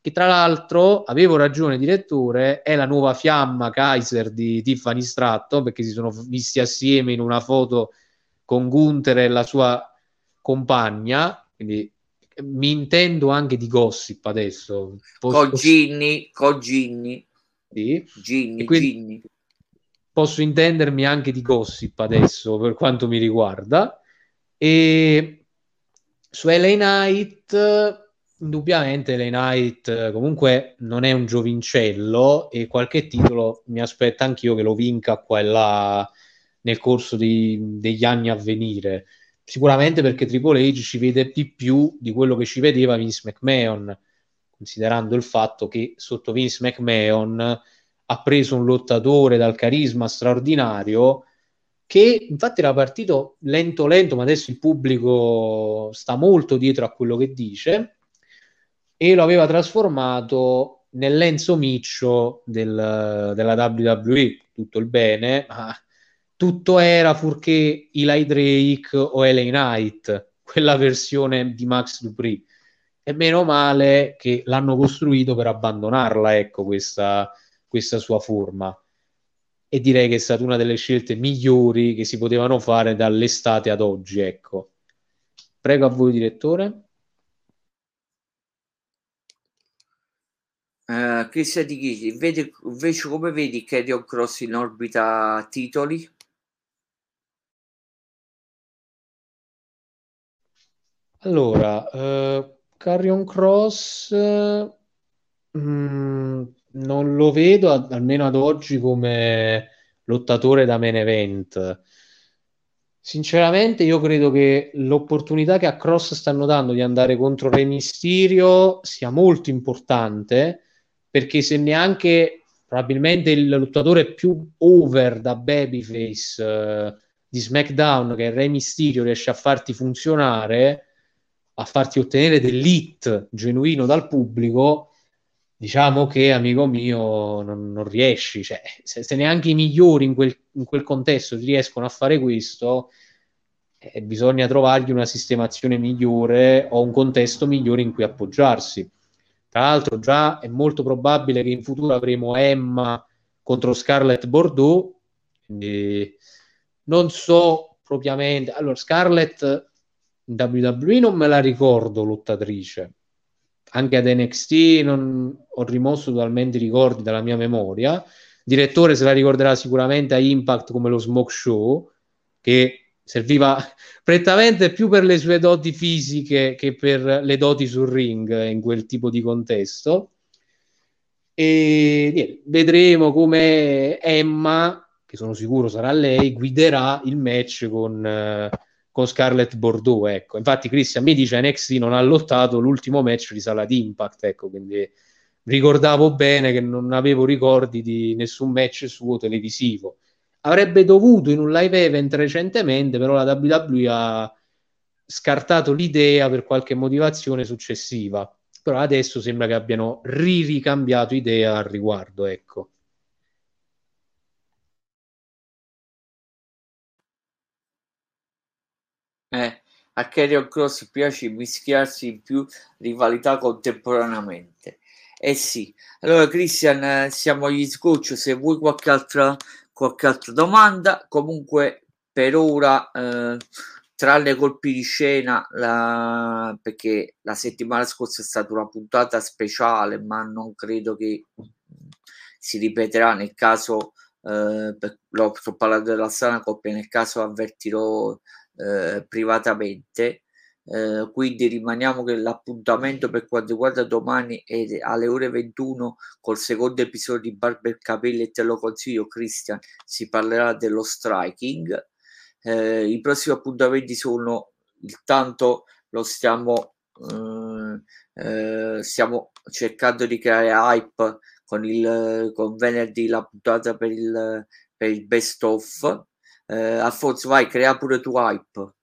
che tra l'altro avevo ragione direttore è la nuova fiamma Kaiser di Tiffany Stratton perché si sono visti assieme in una foto con Gunther e la sua compagna. Quindi mi intendo anche di gossip adesso. Posso... con Ginny con Ginny. Sì. Ginny, Ginny. posso intendermi anche di gossip adesso per quanto mi riguarda. E su LA Knight indubbiamente Lay Knight eh, comunque non è un giovincello e qualche titolo mi aspetta anch'io che lo vinca qua e là nel corso di, degli anni a venire. Sicuramente perché Triple H ci vede di più di quello che ci vedeva Vince McMahon, considerando il fatto che sotto Vince McMahon ha preso un lottatore dal carisma straordinario che infatti era partito lento lento, ma adesso il pubblico sta molto dietro a quello che dice e lo aveva trasformato nell'Enzo Miccio del, della WWE, tutto il bene, ma tutto era purché Eli Drake o LA Knight, quella versione di Max Dupri. E meno male che l'hanno costruito per abbandonarla, ecco, questa, questa sua forma e direi che è stata una delle scelte migliori che si potevano fare dall'estate ad oggi. Ecco. Prego a voi, direttore. Uh, Cristian Di Chigi, invece, invece come vedi Carrion Cross in orbita titoli? Allora, uh, Carrion Cross uh, mm, non lo vedo almeno ad oggi come lottatore da main event. Sinceramente, io credo che l'opportunità che a Cross stanno dando di andare contro Re Mysterio sia molto importante perché se neanche probabilmente il lottatore più over da babyface uh, di SmackDown che è Re Mysterio riesce a farti funzionare, a farti ottenere dell'hit genuino dal pubblico, diciamo che amico mio non, non riesci, cioè, se, se, neanche i migliori in quel, in quel contesto riescono a fare questo, eh, bisogna trovargli una sistemazione migliore o un contesto migliore in cui appoggiarsi. Tra l'altro già è molto probabile che in futuro avremo Emma contro Scarlett Bordeaux, quindi non so propriamente. Allora, Scarlett in WWE non me la ricordo lottatrice, anche ad NXT non ho rimosso totalmente i ricordi dalla mia memoria. Direttore se la ricorderà sicuramente a Impact come lo Smoke Show, che serviva prettamente più per le sue doti fisiche che per le doti sul ring in quel tipo di contesto. E niente, vedremo come Emma, che sono sicuro sarà lei, guiderà il match con... Uh, con Scarlett Bordeaux, ecco. Infatti Christian mi dice NXT non ha lottato l'ultimo match di sala di Impact, ecco, quindi ricordavo bene che non avevo ricordi di nessun match suo televisivo. Avrebbe dovuto in un live event recentemente, però la WWE ha scartato l'idea per qualche motivazione successiva. Però adesso sembra che abbiano riricambiato idea al riguardo, ecco. Eh, a Carrion Cross piace mischiarsi in più rivalità contemporaneamente. Eh sì, allora Christian, eh, siamo agli sgoccio, se vuoi qualche altra, qualche altra domanda, comunque per ora, eh, tranne colpi di scena, la, perché la settimana scorsa è stata una puntata speciale, ma non credo che si ripeterà nel caso, eh, per, sto parlando della sana coppia, nel caso avvertirò eh, privatamente. Eh, quindi rimaniamo che l'appuntamento per quanto riguarda domani è alle ore 21 col secondo episodio di Barber Capelli e te lo consiglio Christian. Si parlerà dello striking. Eh, i prossimi appuntamenti sono il lo stiamo eh, eh stiamo cercando di creare hype con il con venerdì la puntata per il per il best of. Eh, Alfonso, vai, crea pure tu hype.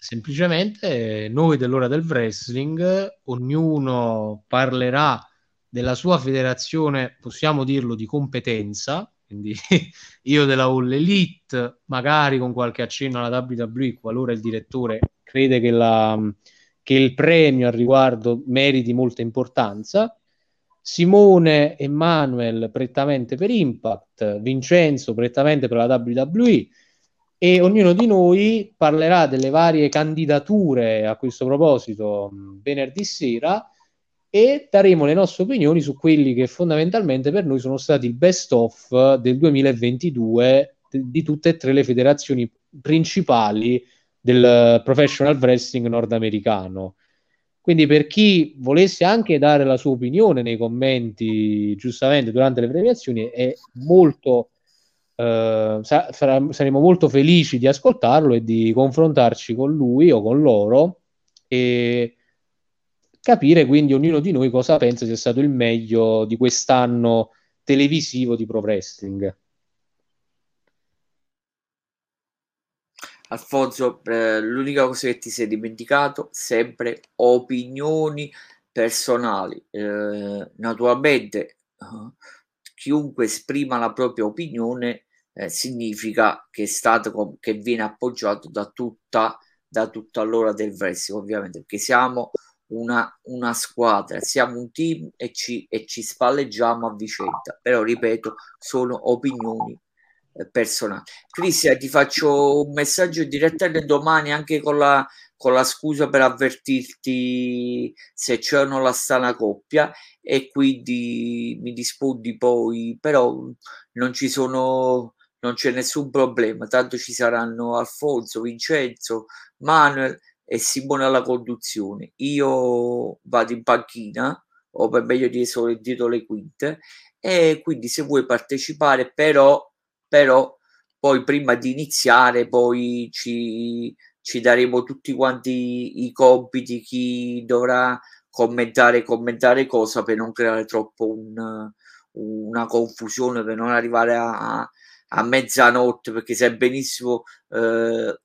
Semplicemente noi dell'ora del wrestling, ognuno parlerà della sua federazione, possiamo dirlo, di competenza, quindi io della All Elite, magari con qualche accenno alla WWE, qualora il direttore crede che, la, che il premio al riguardo meriti molta importanza, Simone e Manuel prettamente per Impact, Vincenzo prettamente per la WWE e ognuno di noi parlerà delle varie candidature a questo proposito venerdì sera e daremo le nostre opinioni su quelli che fondamentalmente per noi sono stati il best of del 2022 di tutte e tre le federazioni principali del professional wrestling nordamericano. Quindi per chi volesse anche dare la sua opinione nei commenti, giustamente durante le premiazioni, è molto, eh, sa- saremo molto felici di ascoltarlo e di confrontarci con lui o con loro e capire quindi ognuno di noi cosa pensa sia stato il meglio di quest'anno televisivo di Pro Wrestling. Alfonso, eh, l'unica cosa che ti sei dimenticato, sempre opinioni personali. Eh, naturalmente, eh, chiunque esprima la propria opinione eh, significa che è stato che viene appoggiato da tutta, da tutta l'ora del wrestling, ovviamente, perché siamo una, una squadra, siamo un team e ci, e ci spalleggiamo a vicenda. Però, ripeto, sono opinioni eh, personali. Cristian, ti faccio un messaggio direttamente domani anche con la, con la scusa per avvertirti se c'è o non la strana coppia e quindi mi rispondi poi, però non ci sono non c'è nessun problema, tanto ci saranno Alfonso, Vincenzo, Manuel e Simone alla conduzione. Io vado in panchina, o per meglio dire solo dietro le quinte, e quindi se vuoi partecipare, però, però poi prima di iniziare, poi ci, ci daremo tutti quanti i compiti, chi dovrà commentare, commentare cosa per non creare troppo un, una confusione, per non arrivare a, a mezzanotte, perché sai benissimo eh,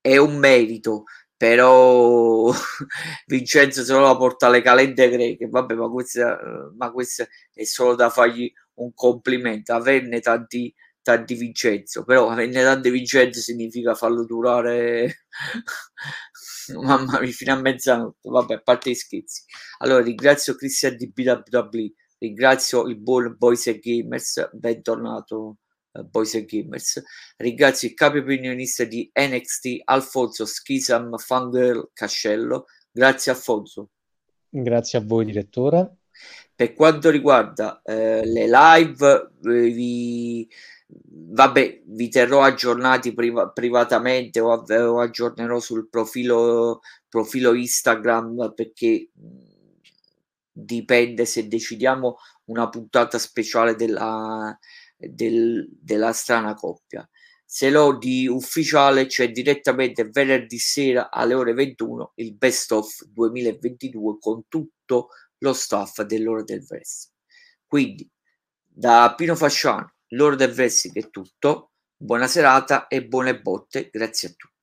è un merito, però Vincenzo se no la porta alle calende greche, vabbè, ma questa, ma questo è solo da fargli un complimento, averne tanti, tanti Vincenzo, però averne tanti Vincenzo significa farlo durare mamma mia fino a mezzanotte, vabbè, a parte gli scherzi. Allora ringrazio Cristian di BWW, ringrazio il buon Boys e Gamers, bentornato. eh, Boys and Gamers. Ringrazio il capo opinionista di NXT Alfonso Schisam Fangirl Cascello. Grazie Alfonso. Grazie a voi direttore. Per quanto riguarda eh, le live, eh, vi, vabbè, vi terrò aggiornati priva- privatamente o, o, aggiornerò sul profilo, profilo Instagram perché dipende se decidiamo una puntata speciale della, del, della strana coppia. Se lo di ufficiale c'è direttamente venerdì sera alle ore 21 il best of 2022 con tutto lo staff dell'ora del wrestling. Quindi da Pino Fasciano, l'ora del wrestling è tutto. Buona serata e buone botte. Grazie a tutti.